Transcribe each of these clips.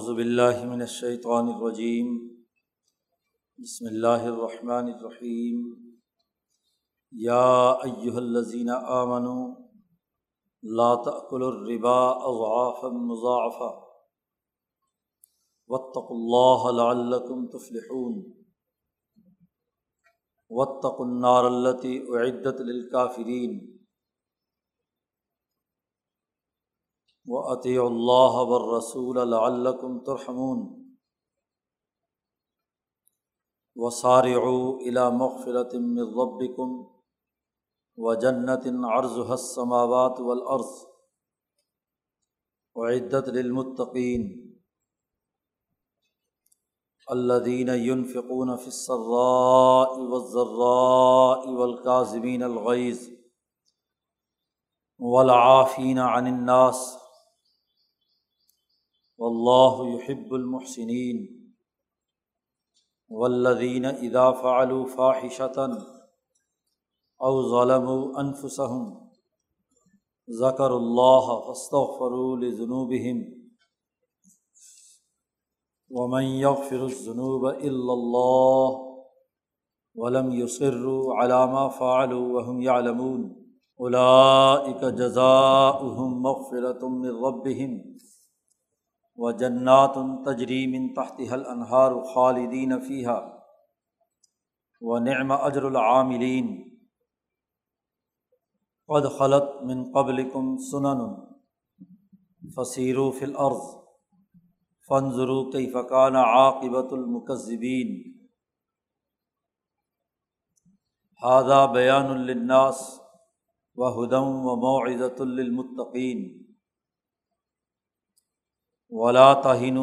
اعوذ باللہ من الشیطان الرجیم بسم اللہ الرحمن الرحیم یا ایہا الذین آمنوا، لا تأکلوا الربا اضعافا مضاعفا واتقوا اللہ لعلکم تفلحون. واتقوا النار التي اعدت للکافرین و عطی اللہ ورسول العلکم ترحمون. و سارعو الا مغفرت من ربکم و جنت عرض السماوات والارض وعدت للمتقین الذين ينفقون في السراء والضراء والكاظمين الغيظ والعافين عن الناس واللہ يحب المحسنین والذین اذا فعلوا فاحشة او ظلموا انفسهم ذکر اللہ فاستغفروا لذنوبهم ومن يغفر الذنوب الا اللہ ولم يصروا على ما فعلوا وهم يعلمون اولئك جزاؤهم مغفرة من ربهم و جنات تجریم ان تحت حل انہار خالدین فیحہ و نعم اجر العاملین قد خلط من قبل کم سنن فصیر و فلعرض فنظرو کئی فقان عاقبۃ المکذبین ہادہ بیان الناس و ہدم و معزت المطقین ولا تہین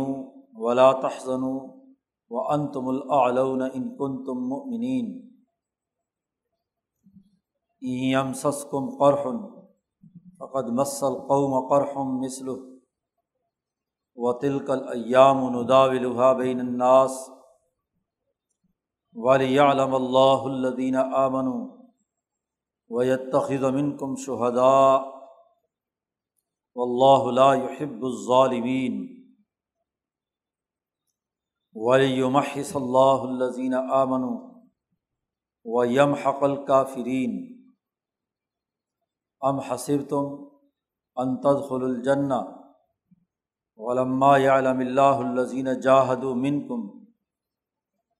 ولا تحزن و ان تم العلون ان کن تم مؤمنین ایم سسکم قرحن فقد مسل قوم قرحم مسل و تلکل ایام نداولها بین الناس ولیعلم اللہ الدین آمن و یتخذ منکم شہداء و لا يحب الظالمین. ولیمحص اللہ الزین آمن و یم حقل کافرین ام حسب تم انتظل الجن ولما یعلم اللہ الزین جاہد من کم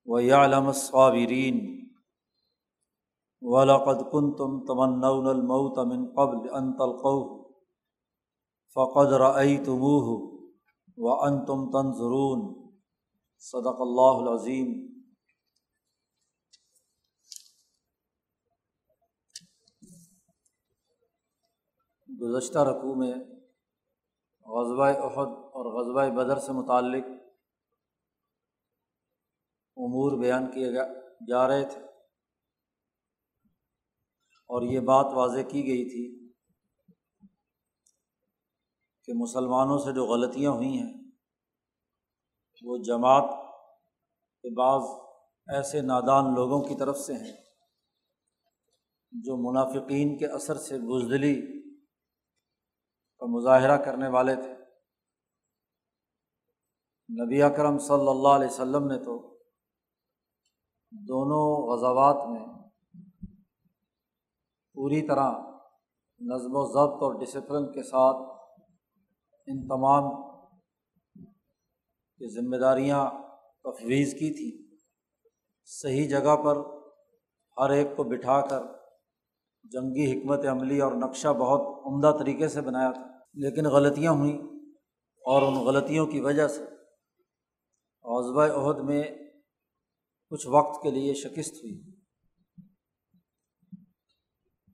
و یعلم الصابرین. ولقد کن تم تمن المعت من قبل ان تلقوه فقد رأيتموه وأنتم تنظرون. صدق اللہ العظیم گزشتہ رقوع میں غزبۂ عہد اور غزبۂ بدر سے متعلق امور بیان کیے جا رہے تھے اور یہ بات واضح کی گئی تھی کہ مسلمانوں سے جو غلطیاں ہوئی ہیں، وہ جماعت کے بعض ایسے نادان لوگوں کی طرف سے ہیں جو منافقین کے اثر سے بزدلی کا مظاہرہ کرنے والے تھے۔ نبی اکرم صلی اللہ علیہ وسلم نے تو دونوں غزوات میں پوری طرح نظم و ضبط اور ڈسپلن کے ساتھ ان تمام کی ذمہ داریاں تفویض کی تھی صحیح جگہ پر ہر ایک کو بٹھا کر جنگی حکمت عملی اور نقشہ بہت عمدہ طریقے سے بنایا تھا۔ لیکن غلطیاں ہوئیں اور ان غلطیوں کی وجہ سے عزبۂ عہد میں کچھ وقت کے لیے شکست ہوئی۔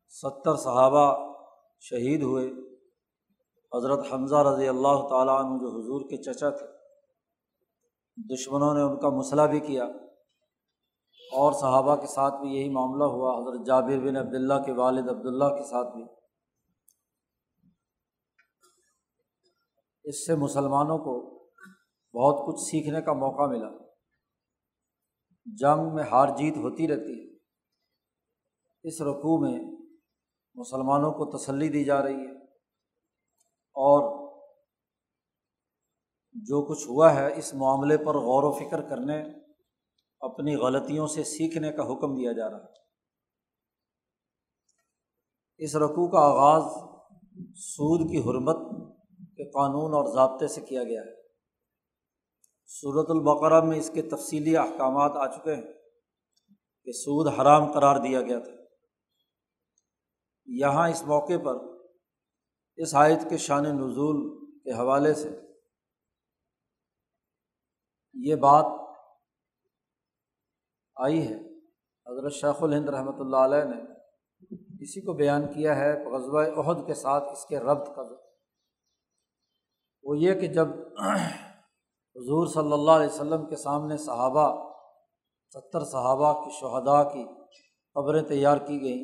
ستر صحابہ شہید ہوئے۔ حضرت حمزہ رضی اللہ تعالیٰ عنہ جو حضور کے چچا تھے، دشمنوں نے ان کا مسئلہ بھی کیا۔ اور صحابہ کے ساتھ بھی یہی معاملہ ہوا، حضرت جابر بن عبداللہ کے والد عبداللہ کے ساتھ بھی۔ اس سے مسلمانوں کو بہت کچھ سیکھنے کا موقع ملا۔ جنگ میں ہار جیت ہوتی رہتی ہے۔ اس رقوع میں مسلمانوں کو تسلی دی جا رہی ہے۔ اور جو کچھ ہوا ہے اس معاملے پر غور و فکر کرنے، اپنی غلطیوں سے سیکھنے کا حکم دیا جا رہا ہے۔ اس رقوع کا آغاز سود کی حرمت کے قانون اور ضابطے سے کیا گیا ہے۔ صورت البقرہ میں اس کے تفصیلی احکامات آ چکے ہیں کہ سود حرام قرار دیا گیا تھا۔ یہاں اس موقع پر اس آیت کے شان نزول کے حوالے سے یہ بات آئی ہے۔ حضرت شیخ الہند رحمۃ اللہ علیہ نے اسی کو بیان کیا ہے غزوہ عہد کے ساتھ اس کے ربط کا۔ وہ یہ کہ جب حضور صلی اللہ علیہ وسلم کے سامنے صحابہ، ستر صحابہ کی شہداء کی قبریں تیار کی گئیں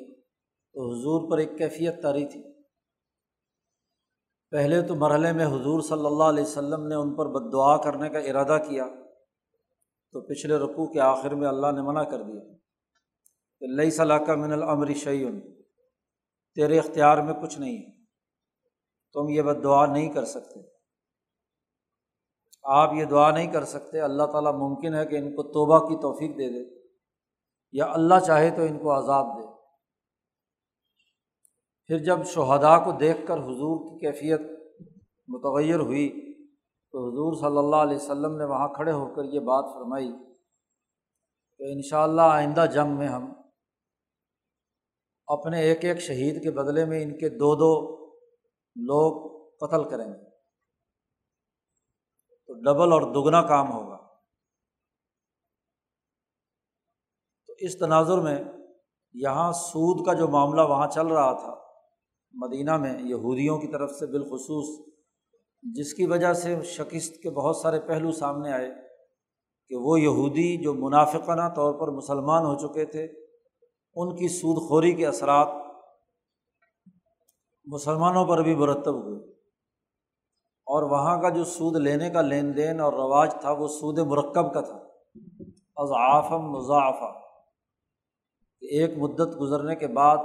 تو حضور پر ایک کیفیت تاری تھی۔ پہلے تو مرحلے میں حضور صلی اللہ علیہ وسلم نے ان پر بد دعا کرنے کا ارادہ کیا، تو پچھلے رقوع کے آخر میں اللہ نے منع کر دیا کہ لئی صلاح کا من العمر شعین تیرے اختیار میں کچھ نہیں ہے، تم یہ بد دعا نہیں کر سکتے۔ آپ یہ دعا نہیں کر سکتے، اللہ تعالیٰ ممکن ہے کہ ان کو توبہ کی توفیق دے دے، یا اللہ چاہے تو ان کو عذاب دے۔ پھر جب شہدا کو دیکھ کر حضور کی کیفیت متغیر ہوئی تو حضور صلی اللہ علیہ وسلم نے وہاں کھڑے ہو کر یہ بات فرمائی کہ ان شاء اللہ آئندہ جنگ میں ہم اپنے ایک ایک شہید کے بدلے میں ان کے دو دو لوگ قتل کریں گے۔ تو ڈبل اور دگنا کام ہوگا۔ تو اس تناظر میں یہاں سود کا جو معاملہ وہاں چل رہا تھا مدینہ میں یہودیوں کی طرف سے بالخصوص، جس کی وجہ سے شکست کے بہت سارے پہلو سامنے آئے کہ وہ یہودی جو منافقانہ طور پر مسلمان ہو چکے تھے، ان کی سود خوری کے اثرات مسلمانوں پر بھی مرتب ہوئے۔ اور وہاں کا جو سود لینے کا لین دین اور رواج تھا، وہ سود مرکب کا تھا۔ اضعافم مضافہ ایک مدت گزرنے کے بعد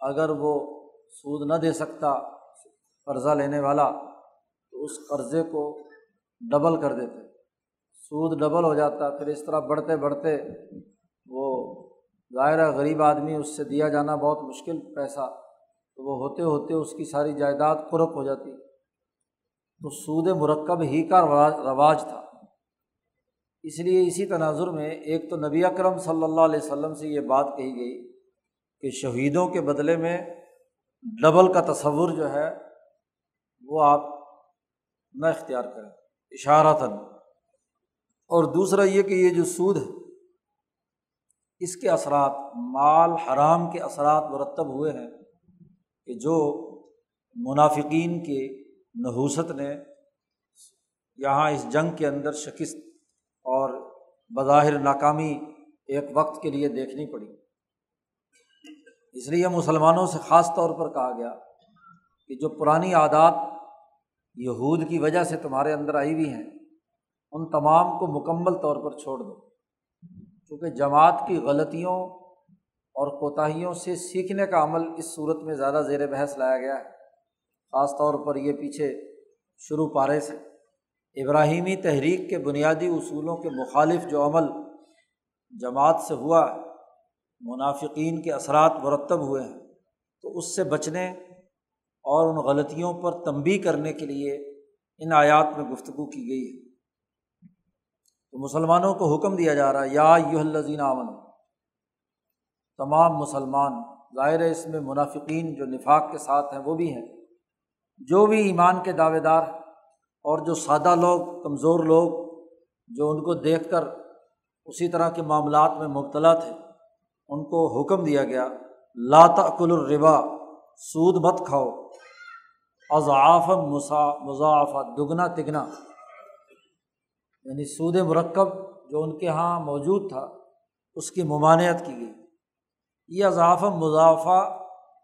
اگر وہ سود نہ دے سکتا، قرضہ لینے والا، تو اس قرضے کو ڈبل کر دیتے۔ سود ڈبل ہو جاتا، پھر اس طرح بڑھتے بڑھتے وہ ظاہرہ غریب آدمی اس سے دیا جانا بہت مشکل پیسہ، تو وہ ہوتے ہوتے اس کی ساری جائیداد قرق ہو جاتی۔ تو سود مرکب ہی کا رواج تھا۔ اس لیے اسی تناظر میں ایک تو نبی اکرم صلی اللہ علیہ وسلم سے یہ بات کہی گئی کہ شہیدوں کے بدلے میں ڈبل کا تصور جو ہے، وہ آپ نہ اختیار کریں، اشارتاً۔ اور دوسرا یہ کہ یہ جو سود ہے، اس کے اثرات، مال حرام کے اثرات مرتب ہوئے ہیں کہ جو منافقین کے نحوست نے یہاں اس جنگ کے اندر شکست اور بظاہر ناکامی ایک وقت کے لیے دیکھنی پڑی۔ اس لیے مسلمانوں سے خاص طور پر کہا گیا کہ جو پرانی عادات یہود کی وجہ سے تمہارے اندر آئی ہوئی ہیں، ان تمام کو مکمل طور پر چھوڑ دو۔ کیونکہ جماعت کی غلطیوں اور کوتاہیوں سے سیکھنے کا عمل اس صورت میں زیادہ زیر بحث لایا گیا ہے۔ خاص طور پر یہ پیچھے شروع پارے سے۔ ابراہیمی تحریک کے بنیادی اصولوں کے مخالف جو عمل جماعت سے ہوا ہے منافقین کے اثرات مرتب ہوئے ہیں، تو اس سے بچنے اور ان غلطیوں پر تنبی کرنے کے لیے ان آیات میں گفتگو کی گئی ہے۔ تو مسلمانوں کو حکم دیا جا رہا ہے، یا یو الزین امن تمام مسلمان، ظاہر ہے اس میں منافقین جو نفاق کے ساتھ ہیں وہ بھی ہیں، جو بھی ایمان کے دعوے دار اور جو سادہ لوگ، کمزور لوگ، جو ان کو دیکھ کر اسی طرح کے معاملات میں مبتلا تھے۔ ان کو حکم دیا گیا لاتعقل الربا، سود مت کھاؤ۔ اضعاف مسا مضافہ دگنا، تگنا۔ یعنی سود مرکب جو ان کے یہاں موجود تھا، اس کی ممانعت کی گئی۔ یہ اضاف مضافہ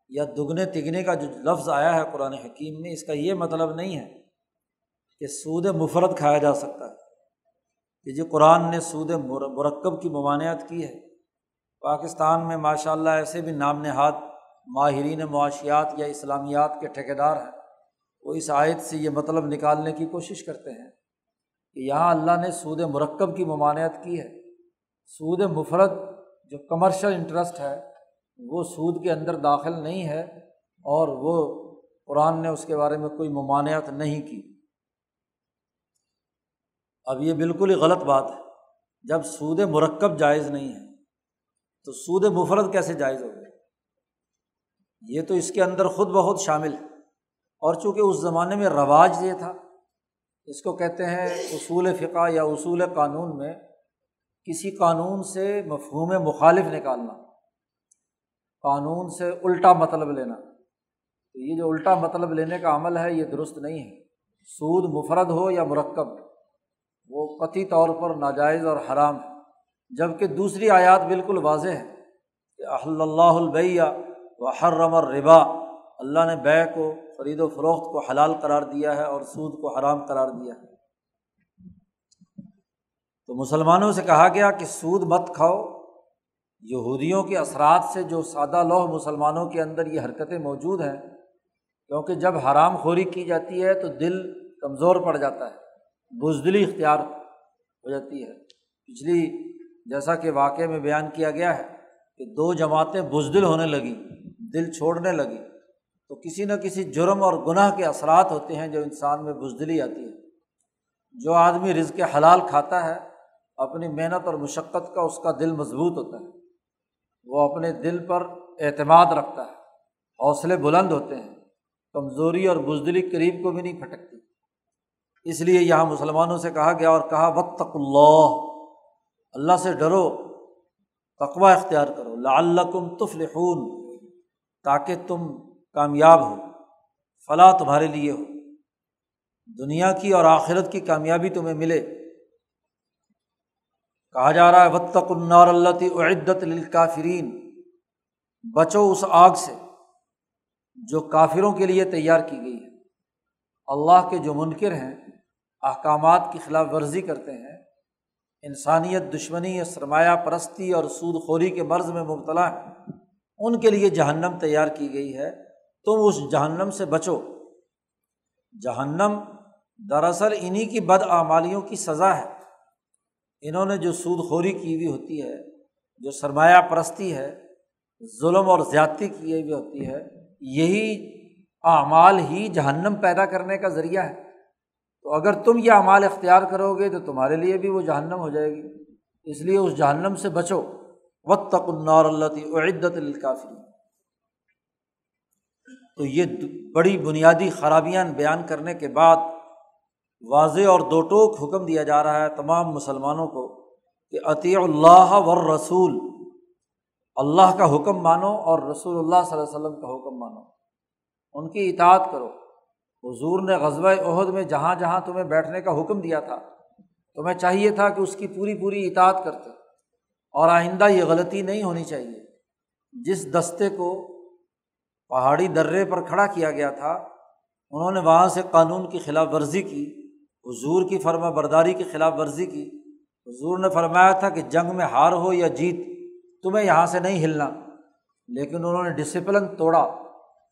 یا دگنے، تگنے کا جو لفظ آیا ہے قرآن حکیم میں، اس کا یہ مطلب نہیں ہے کہ سود مفرت کھایا جا سکتا ہے۔ کہ جو قرآن نے سود مرکب کی ممانعت کی ہے پاکستان میں ماشاء اللہ ایسے بھی نام نہاد ماہرین معاشیات یا اسلامیات کے ٹھیکیدار ہیں۔ وہ اس آیت سے یہ مطلب نکالنے کی کوشش کرتے ہیں کہ یہاں اللہ نے سود مرکب کی ممانعت کی ہے۔ سود مفرد جو کمرشل انٹرسٹ ہے، وہ سود کے اندر داخل نہیں ہے اور وہ قرآن نے اس کے بارے میں کوئی ممانعت نہیں کی۔ اب یہ بالکل ہی غلط بات ہے۔ جب سود مرکب جائز نہیں ہے تو سود مفرد کیسے جائز ہو گئے؟ یہ تو اس کے اندر خود بہت شامل ہے۔ اور چونکہ اس زمانے میں رواج یہ تھا، اس کو کہتے ہیں اصول فقہ یا اصول قانون میں کسی قانون سے مفہوم مخالف نکالنا، قانون سے الٹا مطلب لینا۔ تو یہ جو الٹا مطلب لینے کا عمل ہے، یہ درست نہیں ہے۔ سود مفرد ہو یا مرکب، وہ قطعی طور پر ناجائز اور حرام ہے۔ جبکہ دوسری آیات بالکل واضح ہے کہ اللہ البیہ و حرم الربا، اللہ نے بے کو خرید و فروخت کو حلال قرار دیا ہے اور سود کو حرام قرار دیا ہے۔ تو مسلمانوں سے کہا گیا کہ سود مت کھاؤ۔ یہودیوں کے اثرات سے جو سادہ لوہ مسلمانوں کے اندر یہ حرکتیں موجود ہیں، کیونکہ جب حرام خوری کی جاتی ہے تو دل کمزور پڑ جاتا ہے، بزدلی اختیار ہو جاتی ہے۔ پچھلی جیسا کہ واقعے میں بیان کیا گیا ہے کہ دو جماعتیں بزدل ہونے لگیں، دل چھوڑنے لگی تو کسی نہ کسی جرم اور گناہ کے اثرات ہوتے ہیں جو انسان میں بزدلی آتی ہے۔ جو آدمی رزق حلال کھاتا ہے، اپنی محنت اور مشقت کا اس کا دل مضبوط ہوتا ہے۔ وہ اپنے دل پر اعتماد رکھتا ہے، حوصلے بلند ہوتے ہیں۔ کمزوری اور بزدلی قریب کو بھی نہیں پھٹکتی۔ اس لیے یہاں مسلمانوں سے کہا گیا اور کہا وقت اللہ اللہ سے ڈرو تقوا اختیار کرو۔ لعلکم تفلحون، تاکہ تم کامیاب ہو۔ فلاں تمہارے لیے ہو۔ دنیا کی اور آخرت کی کامیابی تمہیں ملے۔ کہا جا رہا ہے وطق النار اللہ عدت الکافرین بچو اس آگ سے جو کافروں کے لیے تیار کی گئی ہے۔ اللہ کے جو منکر ہیں، احکامات کی خلاف ورزی کرتے ہیں انسانیت دشمنی یا سرمایہ پرستی اور سود خوری کے مرض میں مبتلا ہے ان کے لیے جہنم تیار کی گئی ہے۔ تم اس جہنم سے بچو۔ جہنم دراصل انہیں کی بد آمالیوں کی سزا ہے۔ انہوں نے جو سود خوری کی ہوئی ہوتی ہے، جو سرمایہ پرستی ہے، ظلم اور زیادتی کی ہوئی ہوتی ہے، یہی اعمال ہی جہنم پیدا کرنے کا ذریعہ ہے۔ تو اگر تم یہ اعمال اختیار کرو گے تو تمہارے لیے بھی وہ جہنم ہو جائے گی۔ اس لیے اس جہنم سے بچو۔ وط تک النار اللہ عدت الکافی تو یہ بڑی بنیادی خرابیاں بیان کرنے کے بعد واضح اور دو ٹوک حکم دیا جا رہا ہے تمام مسلمانوں کو کہ عطی اللہ ور رسول اللہ کا حکم مانو اور رسول اللہ صلی اللہ علیہ وسلم کا حکم مانو۔ ان کی اطاعت کرو۔ حضور نے غزبۂ عہد میں جہاں جہاں تمہیں بیٹھنے کا حکم دیا تھا، تمہیں چاہیے تھا کہ اس کی پوری پوری اطاعت کرتے۔ اور آئندہ یہ غلطی نہیں ہونی چاہیے۔ جس دستے کو پہاڑی درے پر کھڑا کیا گیا تھا، انہوں نے وہاں سے قانون کی خلاف ورزی کی، حضور کی فرما برداری کی خلاف ورزی کی۔ حضور نے فرمایا تھا کہ جنگ میں ہار ہو یا جیت، تمہیں یہاں سے نہیں ہلنا۔ لیکن انہوں نے ڈسپلن توڑا۔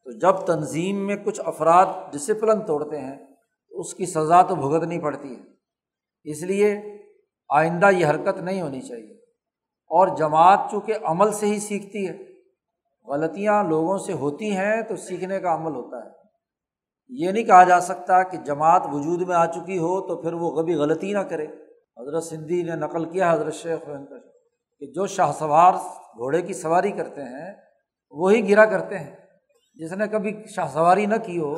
تو جب تنظیم میں کچھ افراد ڈسپلن توڑتے ہیں، تو اس کی سزا تو بھگتنی پڑتی ہے۔ اس لیے آئندہ یہ حرکت نہیں ہونی چاہیے۔ اور جماعت چونکہ عمل سے ہی سیکھتی ہے، غلطیاں لوگوں سے ہوتی ہیں تو سیکھنے کا عمل ہوتا ہے۔ یہ نہیں کہا جا سکتا کہ جماعت وجود میں آ چکی ہو تو پھر وہ کبھی غلطی نہ کرے۔ حضرت سندھی نے نقل کیا، حضرت شیخ کہ جو شاہ سوار گھوڑے کی سواری کرتے ہیں، وہی گرا کرتے ہیں۔ جس نے کبھی شاہ سواری نہ کی ہو،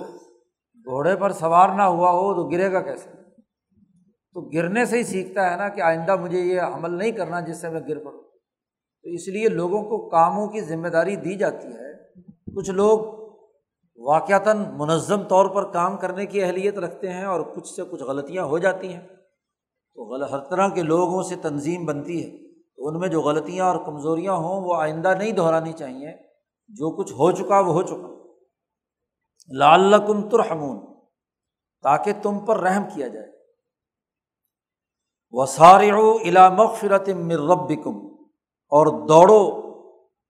گھوڑے پر سوار نہ ہوا ہو تو گرے گا کیسے؟ تو گرنے سے ہی سیکھتا ہے نا کہ آئندہ مجھے یہ عمل نہیں کرنا جس سے میں گر پڑوں۔ تو اس لیے لوگوں کو کاموں کی ذمہ داری دی جاتی ہے۔ کچھ لوگ واقعتاً منظم طور پر کام کرنے کی اہلیت رکھتے ہیں اور کچھ سے کچھ غلطیاں ہو جاتی ہیں۔ تو غلط ہر طرح کے لوگوں سے تنظیم بنتی ہے۔ تو ان میں جو غلطیاں اور کمزوریاں ہوں وہ آئندہ نہیں دہرانی چاہیے۔ جو کچھ ہو چکا وہ ہو چکا۔ لال کم ترحمون، تاکہ تم پر رحم کیا جائے۔ وسار الا مغفرت مر رب اور دوڑو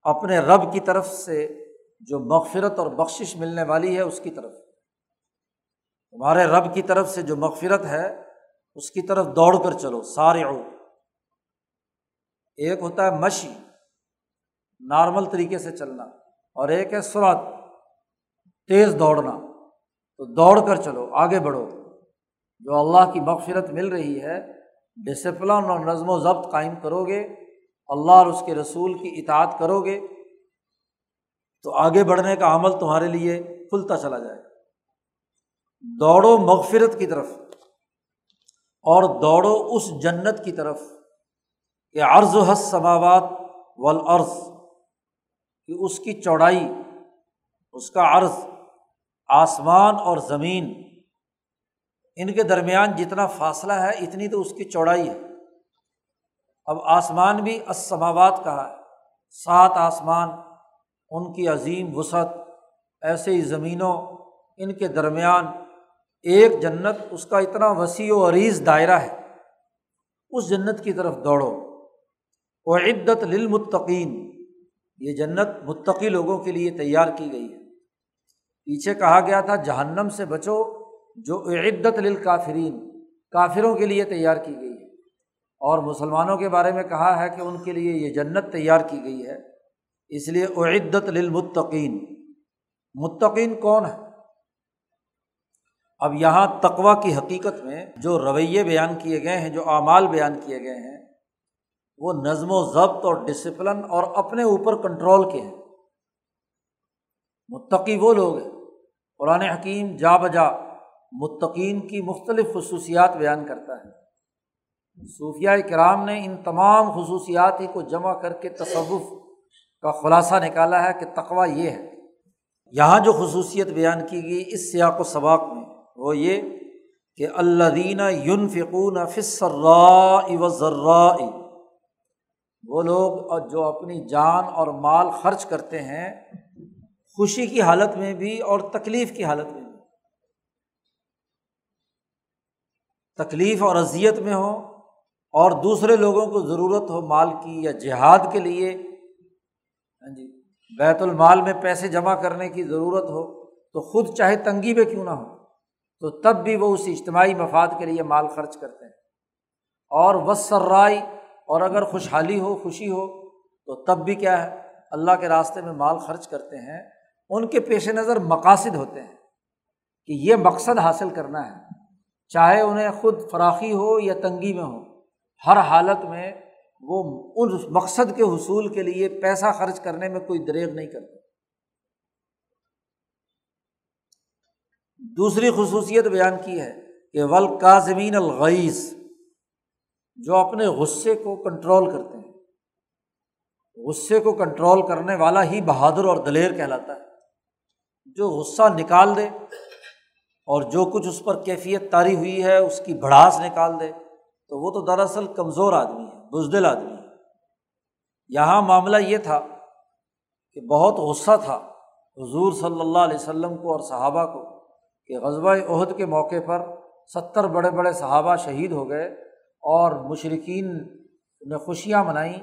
اپنے رب کی طرف سے جو مغفرت اور بخشش ملنے والی ہے اس کی طرف۔ تمہارے رب کی طرف سے جو مغفرت ہے، اس کی طرف دوڑ کر چلو۔ سارے او ایک ہوتا ہے مشی، نارمل طریقے سے چلنا۔ اور ایک ہے سرعت، تیز دوڑنا۔ تو دوڑ کر چلو، آگے بڑھو۔ جو اللہ کی مغفرت مل رہی ہے ڈسپلن اور نظم و ضبط قائم کرو گے اللہ اور اس کے رسول کی اطاعت کرو گے تو آگے بڑھنے کا عمل تمہارے لیے کھلتا چلا جائے۔ دوڑو مغفرت کی طرف، اور دوڑو اس جنت کی طرف کہ عرض و حس سماوات ولعرض کہ اس کی چوڑائی، اس کا عرض، آسمان اور زمین، ان کے درمیان جتنا فاصلہ ہے، اتنی تو اس کی چوڑائی ہے۔ اب آسمان بھی اسماوات کہا ہے۔ سات آسمان، ان کی عظیم وسعت، ایسے ہی زمینوں، ان کے درمیان ایک جنت، اس کا اتنا وسیع و عریض دائرہ ہے۔ اس جنت کی طرف دوڑو۔ وہ عدت للمتقین۔ یہ جنت متقی لوگوں کے لیے تیار کی گئی ہے۔ پیچھے کہا گیا تھا، جہنم سے بچو، جو عدت للکافرین، کافروں کے لیے تیار کی گئی ہے۔ اور مسلمانوں کے بارے میں کہا ہے کہ ان کے لیے یہ جنت تیار کی گئی ہے۔ اس لیے اعدت للمتقین۔ متقین کون ہے؟ اب یہاں تقوا کی حقیقت میں جو رویے بیان کیے گئے ہیں، جو اعمال بیان کیے گئے ہیں وہ نظم و ضبط اور ڈسپلن اور اپنے اوپر کنٹرول کے ہیں۔ متقی وہ لوگ ہیں۔ قرآن حکیم جا بجا متقین کی مختلف خصوصیات بیان کرتا ہے۔ صوفیہ کرام نے ان تمام خصوصیات ہی کو جمع کر کے تصوف کا خلاصہ نکالا ہے کہ تقوا یہ ہے۔ یہاں جو خصوصیت بیان کی گئی اس سیاق و سباق میں وہ یہ کہ اللہ دینا یون فکون فصرا و ذرا وہ لوگ جو اپنی جان اور مال خرچ کرتے ہیں، خوشی کی حالت میں بھی اور تکلیف کی حالت میں بھی۔ تکلیف اور اذیت میں ہو اور دوسرے لوگوں کو ضرورت ہو مال کی یا جہاد کے لیے ہاں جی بیت المال میں پیسے جمع کرنے کی ضرورت ہو تو خود چاہے تنگی میں کیوں نہ ہو، تو تب بھی وہ اس اجتماعی مفاد کے لیے مال خرچ کرتے ہیں۔ اور وسرائی اور اگر خوشحالی ہو، خوشی ہو، تو تب بھی کیا ہے؟ اللہ کے راستے میں مال خرچ کرتے ہیں، ان کے پیش نظر مقاصد ہوتے ہیں کہ یہ مقصد حاصل کرنا ہے۔ چاہے انہیں خود فراخی ہو یا تنگی میں ہو، ہر حالت میں وہ ان مقصد کے حصول کے لیے پیسہ خرچ کرنے میں کوئی دریغ نہیں کرتے۔ دوسری خصوصیت بیان کی ہے کہ ول کاظمین الغیز جو اپنے غصے کو کنٹرول کرتے ہیں۔ غصے کو کنٹرول کرنے والا ہی بہادر اور دلیر کہلاتا ہے۔ جو غصہ نکال دے اور جو کچھ اس پر کیفیت تاری ہوئی ہے، اس کی بڑھاس نکال دے، تو وہ تو دراصل کمزور آدمی ہے، بزدل آدمی ہے۔ یہاں معاملہ یہ تھا کہ بہت غصہ تھا حضور صلی اللہ علیہ وسلم کو اور صحابہ کو کہ غزبۂ عہد کے موقع پر ستر بڑے بڑے صحابہ شہید ہو گئے۔ اور مشرقین نے خوشیاں منائیں۔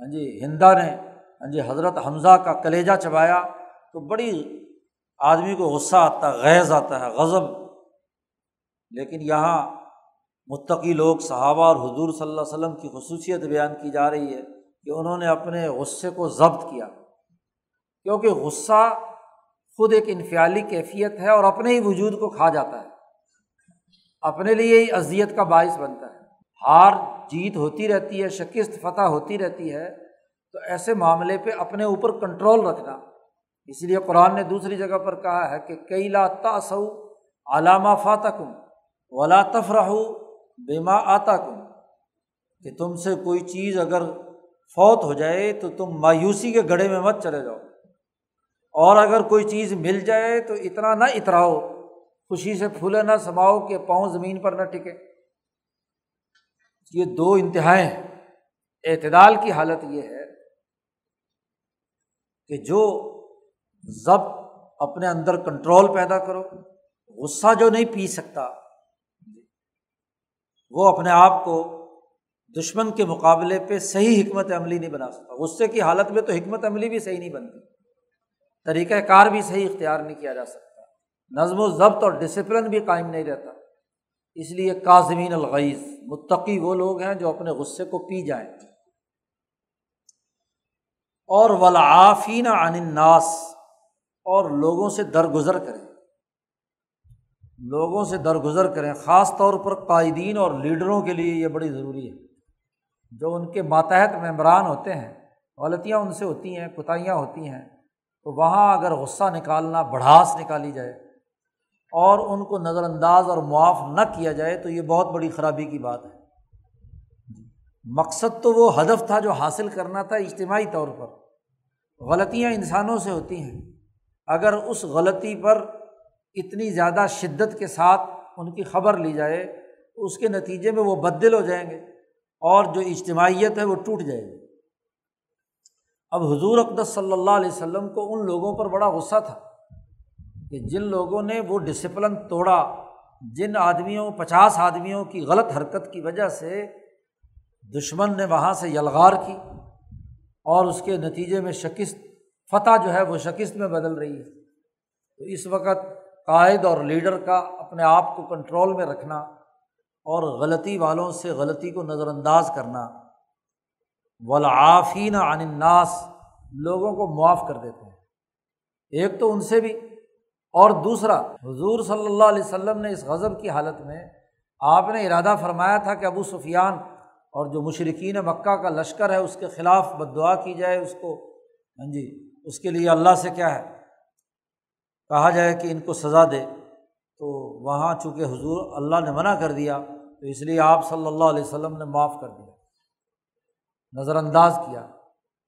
ہاں جی ہندا نے ہاں جی حضرت حمزہ کا کلیجہ چبایا تو بڑی آدمی کو غصہ آتا ہے غیض آتا ہے، غضب۔ لیکن یہاں متقی لوگ، صحابہ اور حضور صلی اللہ علیہ وسلم کی خصوصیت بیان کی جا رہی ہے کہ انہوں نے اپنے غصے کو ضبط کیا۔ کیونکہ غصہ خود ایک انفیالی کیفیت ہے اور اپنے ہی وجود کو کھا جاتا ہے۔ اپنے لیے ہی اذیت کا باعث بنتا ہے۔ ہار جیت ہوتی رہتی ہے، شکست، فتح ہوتی رہتی ہے، تو ایسے معاملے پہ اپنے اوپر کنٹرول رکھنا۔ اس لیے قرآن نے دوسری جگہ پر کہا ہے کہ کئی لا تاسو علامہ فاتح کم ولا تفرح بیما آتا کم کہ تم سے کوئی چیز اگر فوت ہو جائے تو تم مایوسی کے گڑھے میں مت چلے جاؤ۔ اور اگر کوئی چیز مل جائے تو اتنا نہ اتراؤ، خوشی سے پھولے نہ سماؤ کہ پاؤں زمین پر نہ ٹکے۔ یہ دو انتہائیں اعتدال کی حالت یہ ہے کہ جو ضبط اپنے اندر کنٹرول پیدا کرو، غصہ جو نہیں پی سکتا، وہ اپنے آپ کو دشمن کے مقابلے پہ صحیح حکمت عملی نہیں بنا سکتا۔ غصے کی حالت میں تو حکمت عملی بھی صحیح نہیں بنتی۔ طریقۂ کار بھی صحیح اختیار نہیں کیا جا سکتا۔ نظم و ضبط اور ڈسپلن بھی قائم نہیں رہتا۔ اس لیے کاظمین الغیز متقی وہ لوگ ہیں جو اپنے غصے کو پی جائیں۔ اور ولافین عن الناس، اور لوگوں سے درگزر کریں۔ لوگوں سے درگزر کریں، خاص طور پر قائدین اور لیڈروں کے لیے یہ بڑی ضروری ہے۔ جو ان کے ماتحت ممبران ہوتے ہیں، غلطیاں ان سے ہوتی ہیں، کوتاہیاں ہوتی ہیں، تو وہاں اگر غصہ نکالنا، بڑھاس نکالی جائے اور ان کو نظر انداز اور معاف نہ کیا جائے تو یہ بہت بڑی خرابی کی بات ہے۔ مقصد تو وہ ہدف تھا جو حاصل کرنا تھا اجتماعی طور پر۔ غلطیاں انسانوں سے ہوتی ہیں۔ اگر اس غلطی پر اتنی زیادہ شدت کے ساتھ ان کی خبر لی جائے تو اس کے نتیجے میں وہ بدل ہو جائیں گے اور جو اجتماعیت ہے وہ ٹوٹ جائے گی۔ اب حضور اقدس صلی اللہ علیہ وسلم کو ان لوگوں پر بڑا غصہ تھا۔ کہ جن لوگوں نے وہ ڈسپلن توڑا، جن آدمیوں، پچاس آدمیوں کی غلط حرکت کی وجہ سے دشمن نے وہاں سے یلغار کی اور اس کے نتیجے میں شکست، فتح جو ہے وہ شکست میں بدل رہی ہے۔ تو اس وقت قائد اور لیڈر کا اپنے آپ کو کنٹرول میں رکھنا اور غلطی والوں سے غلطی کو نظر انداز کرنا۔ ولافین عن الناس، لوگوں کو معاف کر دیتے ہیں۔ ایک تو ان سے بھی اور دوسرا، حضور صلی اللہ علیہ وسلم نے اس غضب کی حالت میں آپ نے ارادہ فرمایا تھا کہ ابو سفیان اور جو مشرقین مکہ کا لشکر ہے، اس کے خلاف بد دعا کی جائے، اس کو۔ ہاں جی اس کے لیے اللہ سے کیا ہے؟ کہا جائے کہ ان کو سزا دے۔ تو وہاں چونکہ حضور اللہ نے منع کر دیا، تو اس لیے آپ صلی اللہ علیہ وسلم نے معاف کر دیا۔ نظر انداز کیا۔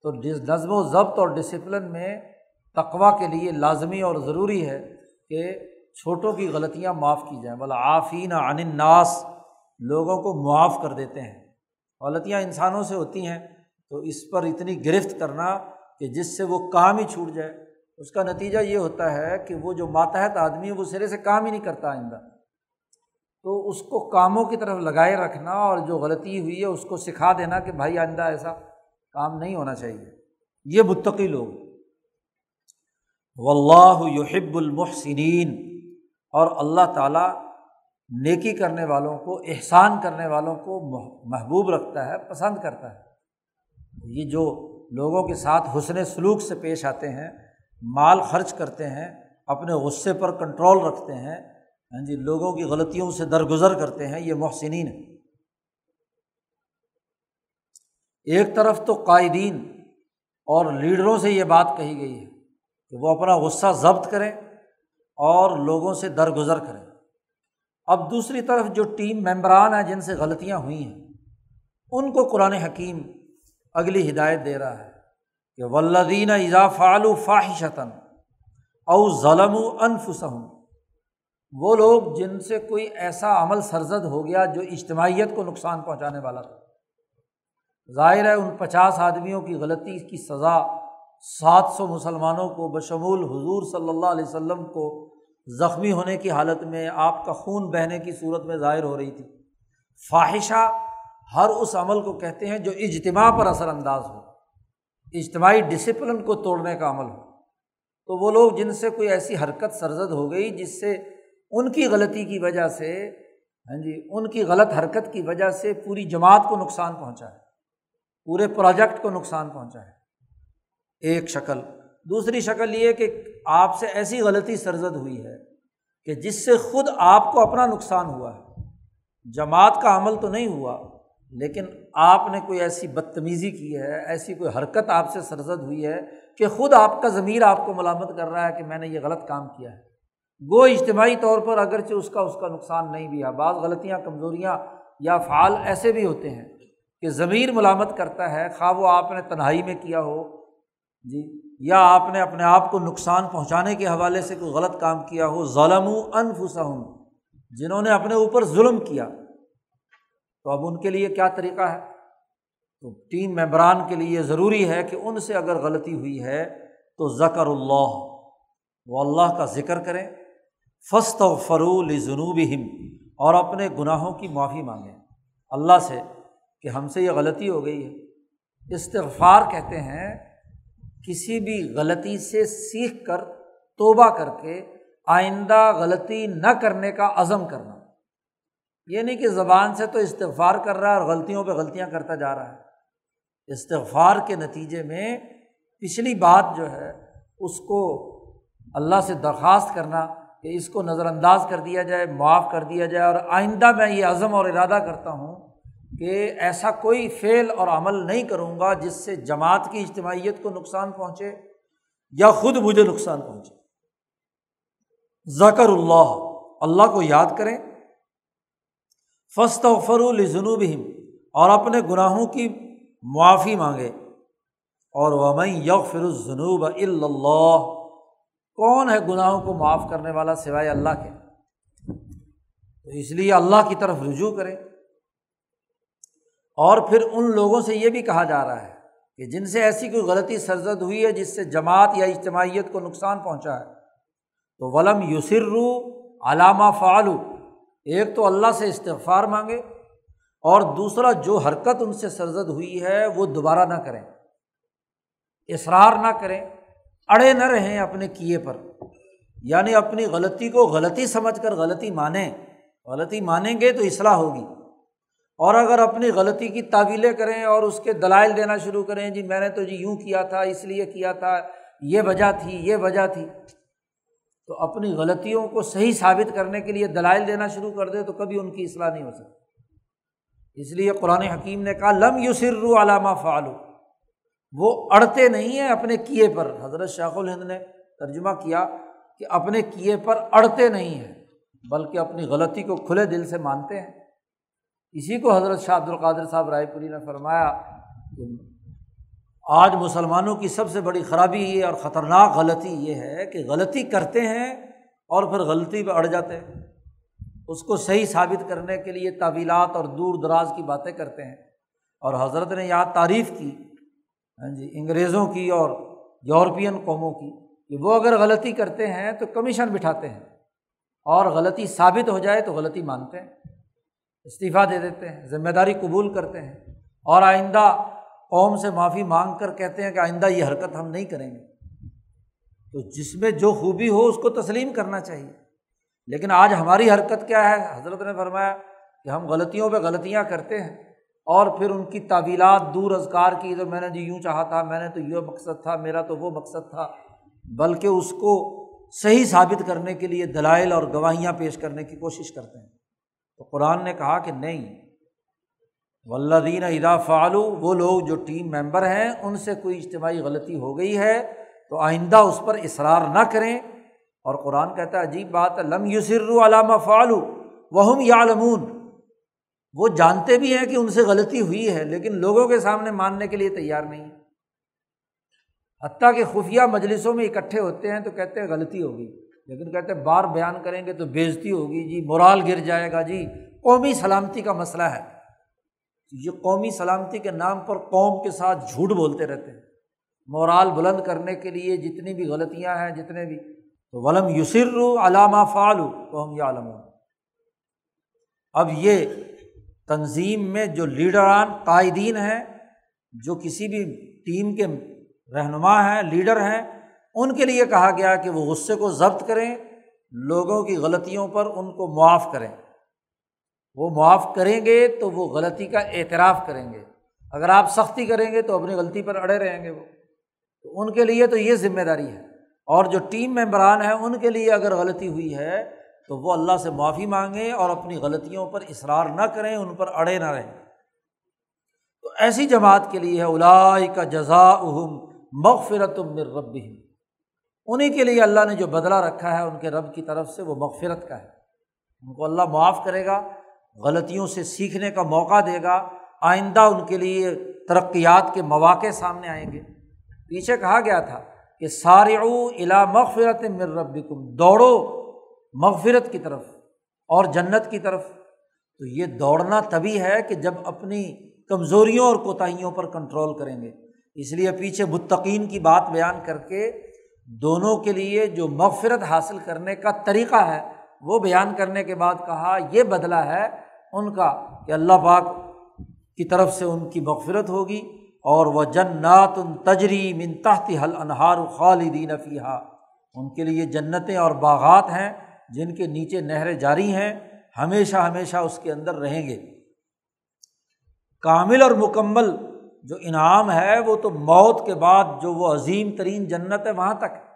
تو نظم و ضبط اور ڈسپلن میں تقوا کے لیے لازمی اور ضروری ہے۔ کہ چھوٹوں کی غلطیاں معاف کی جائیں۔ بلا آفین عن الناس، لوگوں کو معاف کر دیتے ہیں۔ غلطیاں انسانوں سے ہوتی ہیں، تو اس پر اتنی گرفت کرنا کہ جس سے وہ کام ہی چھوٹ جائے۔ اس کا نتیجہ یہ ہوتا ہے کہ وہ جو ماتحت آدمی ہے، وہ سرے سے کام ہی نہیں کرتا آئندہ۔ تو اس کو کاموں کی طرف لگائے رکھنا اور جو غلطی ہوئی ہے، اس کو سکھا دینا کہ بھائی آئندہ ایسا کام نہیں ہونا چاہیے۔ یہ متقی لوگ و اللہ یحب المحسنین۔ اور اللہ تعالیٰ نیکی کرنے والوں کو، احسان کرنے والوں کو محبوب رکھتا ہے، پسند کرتا ہے۔ یہ جو لوگوں کے ساتھ حسن سلوک سے پیش آتے ہیں، مال خرچ کرتے ہیں، اپنے غصے پر کنٹرول رکھتے ہیں ہاں جی لوگوں کی غلطیوں سے درگزر کرتے ہیں، یہ محسنین۔ ایک طرف تو قائدین اور لیڈروں سے یہ بات کہی گئی ہے۔ کہ وہ اپنا غصہ ضبط کریں اور لوگوں سے درگزر کریں۔ اب دوسری طرف جو ٹیم ممبران ہیں جن سے غلطیاں ہوئی ہیں، ان کو قرآن حکیم اگلی ہدایت دے رہا ہے کہ ولدین اضافعل فاحشتاً او ظلم و انفسم وہ لوگ جن سے کوئی ایسا عمل سرزد ہو گیا جو اجتماعیت کو نقصان پہنچانے والا تھا۔ ظاہر ہے ان پچاس آدمیوں کی غلطی کی سزا سات سو مسلمانوں کو بشمول حضور صلی اللہ علیہ وسلم کو زخمی ہونے کی حالت میں آپ کا خون بہنے کی صورت میں ظاہر ہو رہی تھی۔ فواہشہ ہر اس عمل کو کہتے ہیں جو اجتماع پر اثر انداز ہو۔ اجتماعی ڈسپلن کو توڑنے کا عمل ہو۔ تو وہ لوگ جن سے کوئی ایسی حرکت سرزد ہو گئی جس سے ان کی غلطی کی وجہ سے ہاں جی ان کی غلط حرکت کی وجہ سے پوری جماعت کو نقصان پہنچا ہے۔ پورے پروجیکٹ کو نقصان پہنچا ہے۔ ایک شکل۔ دوسری شکل یہ کہ آپ سے ایسی غلطی سرزد ہوئی ہے کہ جس سے خود آپ کو اپنا نقصان ہوا ہے۔ جماعت کا عمل تو نہیں ہوا، لیکن آپ نے کوئی ایسی بدتمیزی کی ہے، ایسی کوئی حرکت آپ سے سرزد ہوئی ہے کہ خود آپ کا ضمیر آپ کو ملامت کر رہا ہے کہ میں نے یہ غلط کام کیا ہے۔ گو اجتماعی طور پر اگرچہ اس کا اس کا نقصان نہیں بھی ہے۔ بعض غلطیاں، کمزوریاں یا فعال ایسے بھی ہوتے ہیں کہ ضمیر ملامت کرتا ہے، خواہ وہ آپ نے تنہائی میں کیا ہو۔ جی یا آپ نے اپنے آپ کو نقصان پہنچانے کے حوالے سے کوئی غلط کام کیا ہو ظلم و انفسا جنہوں نے اپنے اوپر ظلم کیا، تو اب ان کے لیے کیا طریقہ ہے؟ تو ٹیم ممبران کے لیے ضروری ہے کہ ان سے اگر غلطی ہوئی ہے تو ذکر اللہ، وہ اللہ کا ذکر کریں فسط و فرول جنوب ہم اور اپنے گناہوں کی معافی مانگیں۔ اللہ سے کہ ہم سے یہ غلطی ہو گئی ہے۔ استغفار کہتے ہیں کسی بھی غلطی سے سیکھ کر توبہ کر کے آئندہ غلطی نہ کرنے کا عزم کرنا۔ یہ نہیں کہ زبان سے تو استغفار کر رہا ہے اور غلطیوں پہ غلطیاں کرتا جا رہا ہے۔ استغفار کے نتیجے میں پچھلی بات جو ہے، اس کو اللہ سے درخواست کرنا، کہ اس کو نظر انداز کر دیا جائے، معاف کر دیا جائے اور آئندہ میں یہ عزم اور ارادہ کرتا ہوں کہ ایسا کوئی فعل اور عمل نہیں کروں گا جس سے جماعت کی اجتماعیت کو نقصان پہنچے یا خود مجھے نقصان پہنچے۔ ذکر اللہ اللہ کو یاد کریں۔ فسط و فرو جنوب اور اپنے گناہوں کی معافی مانگے۔ اور ومئی یغ فر الجنوب اللہ، کون ہے گناہوں کو معاف کرنے والا سوائے اللہ کے؟ تو اس لیے اللہ کی طرف رجوع کرے اور پھر ان لوگوں سے یہ بھی کہا جا رہا ہے کہ جن سے ایسی کوئی غلطی سرزد ہوئی ہے جس سے جماعت یا اجتماعیت کو نقصان پہنچا ہے، تو ولم یسر علامہ فعالو ایک تو اللہ سے استغفار مانگے اور دوسرا جو حرکت ان سے سرزد ہوئی ہے وہ دوبارہ نہ کریں۔ اصرار نہ کریں، اڑے نہ رہیں اپنے کیے پر۔ یعنی اپنی غلطی کو غلطی سمجھ کر غلطی مانیں۔ غلطی مانیں گے تو اصلاح ہوگی۔ اور اگر اپنی غلطی کی تعویلیں کریں اور اس کے دلائل دینا شروع کریں جی میں نے تو جی یوں کیا تھا، اس لیے کیا تھا، یہ وجہ تھی، یہ وجہ تھی، تو اپنی غلطیوں کو صحیح ثابت کرنے کے لیے دلائل دینا شروع کر دے تو کبھی ان کی اصلاح نہیں ہو سکتی۔ اس لیے قرآن حکیم نے کہا، لم یو سر علامہ فعالو وہ اڑتے نہیں ہیں اپنے کیے پر۔ حضرت شاخ الہند نے ترجمہ کیا کہ اپنے کیے پر اڑتے نہیں ہیں، بلکہ اپنی غلطی کو کھلے دل سے مانتے ہیں۔ اسی کو حضرت شاہ عبد القادر صاحب رائے پوری نے فرمایا کہ آج مسلمانوں کی سب سے بڑی خرابی یہ اور خطرناک غلطی یہ ہے کہ غلطی کرتے ہیں اور پھر غلطی پہ اڑ جاتے ہیں۔ اس کو صحیح ثابت کرنے کے لیے طویلات اور دور دراز کی باتیں کرتے ہیں۔ اور حضرت نے یہاں تعریف کی ہاں جی انگریزوں کی اور یورپین قوموں کی کہ وہ اگر غلطی کرتے ہیں تو کمیشن بٹھاتے ہیں۔ اور غلطی ثابت ہو جائے تو غلطی مانتے ہیں۔ استعفیٰ دے دیتے ہیں، ذمہ داری قبول کرتے ہیں۔ اور آئندہ قوم سے معافی مانگ کر کہتے ہیں کہ آئندہ یہ حرکت ہم نہیں کریں گے۔ تو جس میں جو خوبی ہو اس کو تسلیم کرنا چاہیے۔ لیکن آج ہماری حرکت کیا ہے؟ حضرت نے فرمایا کہ ہم غلطیوں پہ غلطیاں کرتے ہیں اور پھر ان کی تعویلات دور ازکار کی، تو میں نے جو یوں چاہا تھا، میں نے تو یہ مقصد تھا، میرا تو وہ مقصد تھا۔ بلکہ اس کو صحیح ثابت کرنے کے لیے دلائل اور گواہیاں پیش کرنے کی کوشش کرتے ہیں۔ تو قرآن نے کہا کہ نہیں ولدین ادا فعلو وہ لوگ جو ٹیم ممبر ہیں، ان سے کوئی اجتماعی غلطی ہو گئی ہے تو آئندہ اس پر اصرار نہ کریں۔ اور قرآن کہتا ہے، عجیب بات ہے، لم یوسر علامہ فعلو وہ یا وہ جانتے بھی ہیں کہ ان سے غلطی ہوئی ہے، لیکن لوگوں کے سامنے ماننے کے لیے تیار نہیں۔ حتیٰ کہ خفیہ مجلسوں میں اکٹھے ہوتے ہیں تو کہتے ہیں غلطی ہوگی لیکن کہتے ہیں بار بیان کریں گے تو بےزتی ہوگی جی مورال گر جائے گا جی قومی سلامتی کا مسئلہ ہے۔ یہ قومی سلامتی کے نام پر قوم کے ساتھ جھوٹ بولتے رہتے ہیں۔ مورال بلند کرنے کے لیے جتنی بھی غلطیاں ہیں، جتنے بھی، تو ولم یسر علامہ فعلو تو ہم یہ عالم اب یہ تنظیم میں جو لیڈران قائدین ہیں، جو کسی بھی ٹیم کے رہنما ہیں، لیڈر ہیں ان کے لیے کہا گیا کہ وہ غصے کو ضبط کریں، لوگوں کی غلطیوں پر ان کو معاف کریں۔ وہ معاف کریں گے تو وہ غلطی کا اعتراف کریں گے۔ اگر آپ سختی کریں گے تو اپنی غلطی پر اڑے رہیں گے وہ۔ تو ان کے لیے تو یہ ذمہ داری ہے۔ اور جو ٹیم ممبران ہیں، ان کے لیے اگر غلطی ہوئی ہے تو وہ اللہ سے معافی مانگیں اور اپنی غلطیوں پر اصرار نہ کریں، ان پر اڑے نہ رہیں۔ تو ایسی جماعت کے لیے ہے کا جزا اہم مغفرت مر رب انہیں کے لیے اللہ نے جو بدلا رکھا ہے ان کے رب کی طرف سے وہ مغفرت کا ہے۔ ان کو اللہ معاف کرے گا، غلطیوں سے سیکھنے کا موقع دے گا، آئندہ ان کے لیے ترقیات کے مواقع سامنے آئیں گے۔ پیچھے کہا گیا تھا کہ سارے الا مغفرت مر رب دوڑو مغفرت کی طرف اور جنت کی طرف۔ تو یہ دوڑنا تبھی ہے کہ جب اپنی کمزوریوں اور کوتاہیوں پر کنٹرول کریں گے۔ اس لیے پیچھے متقین کی بات بیان کر کے دونوں کے لیے جو مغفرت حاصل کرنے کا طریقہ ہے، وہ بیان کرنے کے بعد کہا، یہ بدلا ہے ان کا کہ اللہ پاک کی طرف سے ان کی مغفرت ہوگی اور وہ جنات ان تجری منتحتی حل انہار خالدین فیحہ ان کے لیے جنتیں اور باغات ہیں جن کے نیچے نہریں جاری ہیں، ہمیشہ ہمیشہ اس کے اندر رہیں گے۔ کامل اور مکمل جو انعام ہے وہ تو موت کے بعد جو وہ عظیم ترین جنت ہے وہاں تک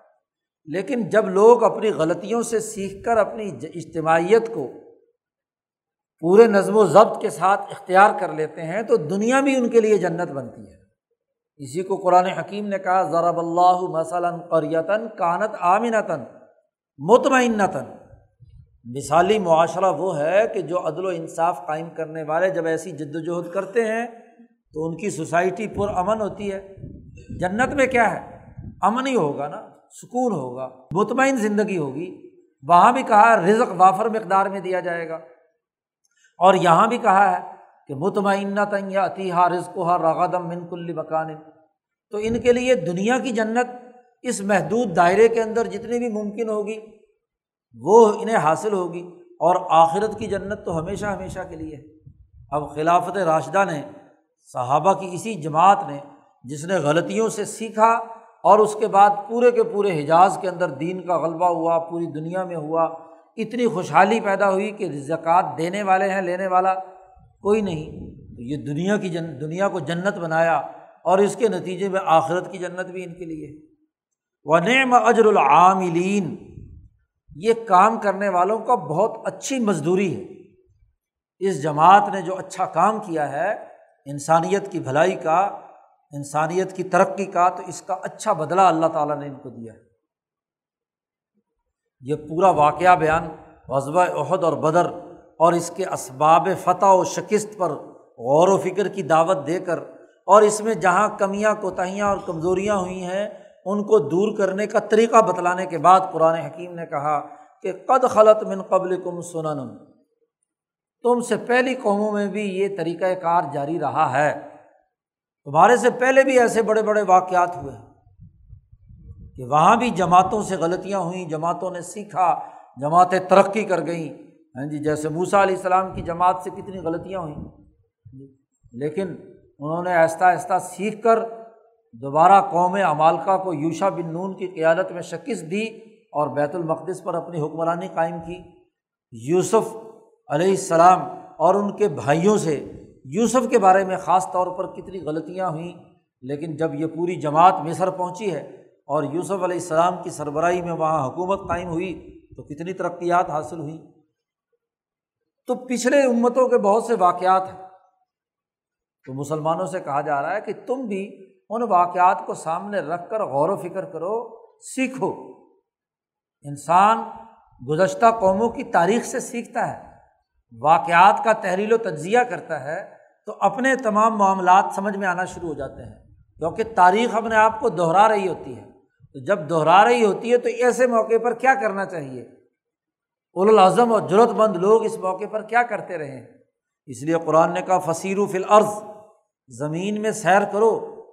لیکن جب لوگ اپنی غلطیوں سے سیکھ کر اپنی اجتماعیت کو پورے نظم و ضبط کے ساتھ اختیار کر لیتے ہیں تو دنیا بھی ان کے لیے جنت بنتی ہے۔ اسی کو قرآن حکیم نے کہا، ضرب اللہ مثلاً قریتاً کانت آمنتاً مطمئنتاً۔ مثالی معاشرہ وہ ہے کہ جو عدل و انصاف قائم کرنے والے جب ایسی جد وجہد کرتے ہیں تو ان کی سوسائٹی پر امن ہوتی ہے۔ جنت میں کیا ہے؟ امن ہی ہوگا نا، سکون ہوگا، مطمئن زندگی ہوگی۔ وہاں بھی کہا رزق وافر مقدار میں دیا جائے گا۔ اور یہاں بھی کہا ہے کہ مطمئنہ تن یا عطیہ رزق ہا رغدم من کل مکان۔ تو ان کے لیے دنیا کی جنت اس محدود دائرے کے اندر جتنی بھی ممکن ہوگی، وہ انہیں حاصل ہوگی۔ اور آخرت کی جنت تو ہمیشہ ہمیشہ کے لیے ہے۔ اب خلافت راشدہ نے صحابہ کی اسی جماعت نے جس نے غلطیوں سے سیکھا اور اس کے بعد پورے کے پورے حجاز کے اندر دین کا غلبہ ہوا، پوری دنیا میں ہوا، اتنی خوشحالی پیدا ہوئی کہ زکوٰۃ دینے والے ہیں، لینے والا کوئی نہیں۔ تو یہ دنیا کی جن، دنیا کو جنت بنایا اور اس کے نتیجے میں آخرت کی جنت بھی ان کے لیے۔ و نعم اجر العاملین یہ کام کرنے والوں کا بہت اچھی مزدوری ہے۔ اس جماعت نے جو اچھا کام کیا ہے انسانیت کی بھلائی کا، انسانیت کی ترقی کا تو اس کا اچھا بدلا اللہ تعالیٰ نے ان کو دیا ہے۔ یہ پورا واقعہ بیان وضبۂ عہد اور بدر اور اس کے اسباب فتح و شکست پر غور و فکر کی دعوت دے کر اور اس میں جہاں کمیاں، کوتاہیاں اور کمزوریاں ہوئی ہیں، ان کو دور کرنے کا طریقہ بتلانے کے بعد قرآن حکیم نے کہا کہ قد خلط من قبل کم سنن۔ تم سے پہلی قوموں میں بھی یہ طریقۂ کار جاری رہا ہے۔ تمہارے سے پہلے بھی ایسے بڑے بڑے واقعات ہوئے کہ وہاں بھی جماعتوں سے غلطیاں ہوئیں، جماعتوں نے سیکھا، جماعتیں ترقی کر گئیں۔ ہاں جی جیسے موسا علیہ السلام کی جماعت سے کتنی غلطیاں ہوئیں۔ لیکن انہوں نے آہستہ آہستہ سیکھ کر دوبارہ قوم امالکا کو یوشا بن نون کی قیادت میں شکست دی اور بیت المقدس پر اپنی حکمرانی قائم کی۔ یوسف علیہ السلام اور ان کے بھائیوں سے یوسف کے بارے میں خاص طور پر کتنی غلطیاں ہوئیں، لیکن جب یہ پوری جماعت مصر پہنچی ہے اور یوسف علیہ السلام کی سربراہی میں وہاں حکومت قائم ہوئی، تو کتنی ترقیات حاصل ہوئیں۔ تو پچھلے امتوں کے بہت سے واقعات ہیں۔ تو مسلمانوں سے کہا جا رہا ہے کہ تم بھی ان واقعات کو سامنے رکھ کر غور و فکر کرو، سیکھو۔ انسان گزشتہ قوموں کی تاریخ سے سیکھتا ہے۔ واقعات کا تحریل و تجزیہ کرتا ہے تو اپنے تمام معاملات سمجھ میں آنا شروع ہو جاتے ہیں۔ کیونکہ تاریخ اپنے آپ کو دہرا رہی ہوتی ہے۔ تو جب دہرا رہی ہوتی ہے تو ایسے موقع پر کیا کرنا چاہیے؟ الاظم اور ضرورت مند لوگ اس موقع پر کیا کرتے رہے ہیں؟ اس لیے قرآن نے کہا فصیر و فل عرض زمین میں سیر کرو،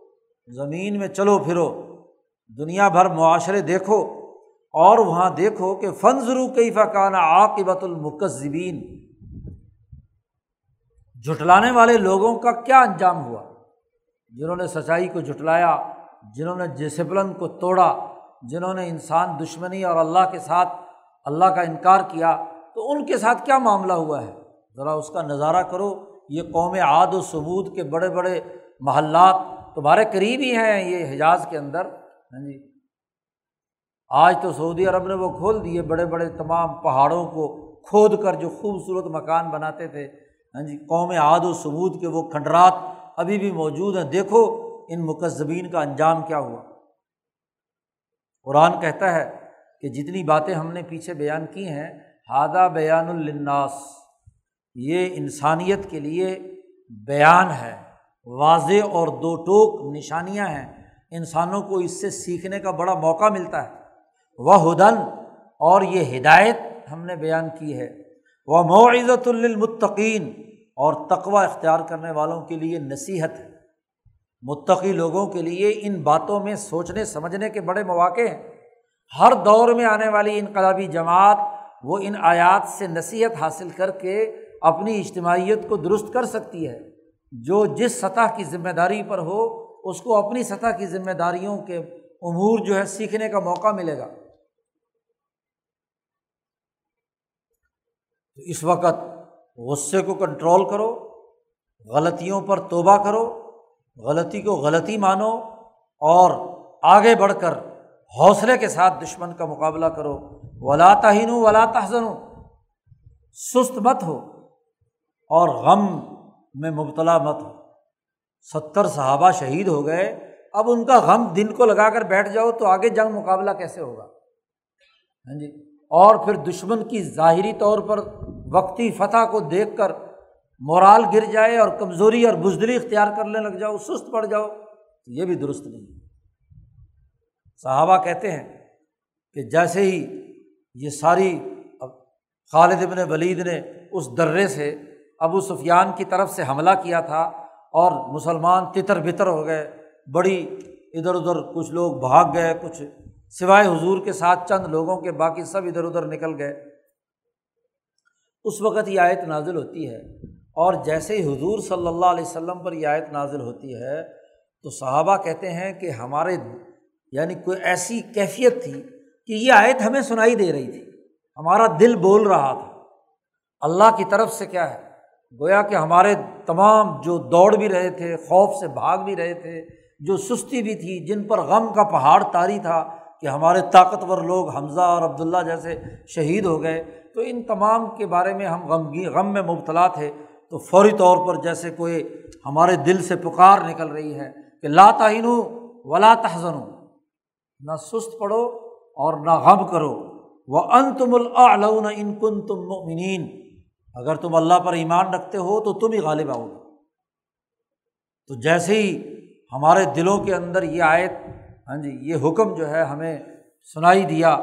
زمین میں چلو پھرو، دنیا بھر معاشرے دیکھو، اور وہاں دیکھو کہ فن ضرو کئی فقانہ عاقبت المکذبین جھٹلانے والے لوگوں کا کیا انجام ہوا؟ جنہوں نے سچائی کو جھٹلایا، جنہوں نے ڈسپلن کو توڑا، جنہوں نے انسان دشمنی اور اللہ کے ساتھ اللہ کا انکار کیا، تو ان کے ساتھ کیا معاملہ ہوا ہے؟ ذرا اس کا نظارہ کرو، یہ قوم عاد و ثبوت کے بڑے بڑے محلات تمہارے قریب ہی ہیں یہ حجاز کے اندر۔ ہاں جی۔ آج تو سعودی عرب نے وہ کھول دیے، بڑے بڑے تمام پہاڑوں کو کھود کر جو خوبصورت مکان بناتے تھے۔ ہاں جی قوم عاد و ثبوت کے وہ کھنڈرات ابھی بھی موجود ہیں۔ دیکھو ان مکذبین کا انجام کیا ہوا۔ قرآن کہتا ہے کہ جتنی باتیں ہم نے پیچھے بیان کی ہیں ہادہ بیان الناس یہ انسانیت کے لیے بیان ہے۔ واضح اور دو ٹوک نشانیاں ہیں۔ انسانوں کو اس سے سیکھنے کا بڑا موقع ملتا ہے۔ وہ ہدن اور یہ ہدایت ہم نے بیان کی ہے۔ وہ معزت المطقین اور تقوا اختیار کرنے والوں کے لیے نصیحت ہے۔ متقی لوگوں کے لیے ان باتوں میں سوچنے، سمجھنے کے بڑے مواقع ہیں۔ ہر دور میں آنے والی انقلابی جماعت وہ ان آیات سے نصیحت حاصل کر کے اپنی اجتماعیت کو درست کر سکتی ہے۔ جو جس سطح کی ذمہ داری پر ہو، اس کو اپنی سطح کی ذمہ داریوں کے امور جو ہے سیکھنے کا موقع ملے گا۔ تو اس وقت غصے کو کنٹرول کرو، غلطیوں پر توبہ کرو، غلطی کو غلطی مانو اور آگے بڑھ کر حوصلے کے ساتھ دشمن کا مقابلہ کرو۔ ولا تہین ولا تحزن سست مت ہو اور غم میں مبتلا مت ہو۔ ستر صحابہ شہید ہو گئے۔ اب ان کا غم دن کو لگا کر بیٹھ جاؤ تو آگے جنگ مقابلہ کیسے ہوگا؟ ہاں جی۔ اور پھر دشمن کی ظاہری طور پر وقتی فتح کو دیکھ کر مورال گر جائے اور کمزوری اور بزدلی اختیار کرنے لگ جاؤ، سست پڑ جاؤ، تو یہ بھی درست نہیں صحابہ کہتے ہیں کہ جیسے ہی یہ ساری خالد ابن ولید نے اس درے سے ابو سفیان کی طرف سے حملہ کیا تھا اور مسلمان تتر بتر ہو گئے، بڑی ادھر ادھر کچھ لوگ بھاگ گئے، کچھ سوائے حضور کے ساتھ چند لوگوں کے، باقی سب ادھر ادھر نکل گئے۔ اس وقت یہ آیت نازل ہوتی ہے۔ اور جیسے ہی حضور صلی اللہ علیہ وسلم پر یہ آیت نازل ہوتی ہے، تو صحابہ کہتے ہیں کہ ہمارے یعنی کوئی ایسی کیفیت تھی کہ یہ آیت ہمیں سنائی دے رہی تھی۔ ہمارا دل بول رہا تھا۔ اللہ کی طرف سے کیا ہے؟ گویا کہ ہمارے تمام جو دوڑ بھی رہے تھے، خوف سے بھاگ بھی رہے تھے، جو سستی بھی تھی، جن پر غم کا پہاڑ تاری تھا کہ ہمارے طاقتور لوگ حمزہ اور عبداللہ جیسے شہید ہو گئے، تو ان تمام کے بارے میں ہم غمگی غم میں مبتلا تھے۔ تو فوری طور پر جیسے کوئی ہمارے دل سے پکار نکل رہی ہے کہ لا تعین ولا تحزن نہ سست پڑھو اور نہ غم کرو۔ وہ ان تم العلون ان کن تم مؤمنین اگر تم اللہ پر ایمان رکھتے ہو تو تم ہی غالب آؤ گے۔ تو جیسے ہی ہمارے دلوں کے اندر یہ آیت ہاں جی یہ حکم جو ہے ہمیں سنائی دیا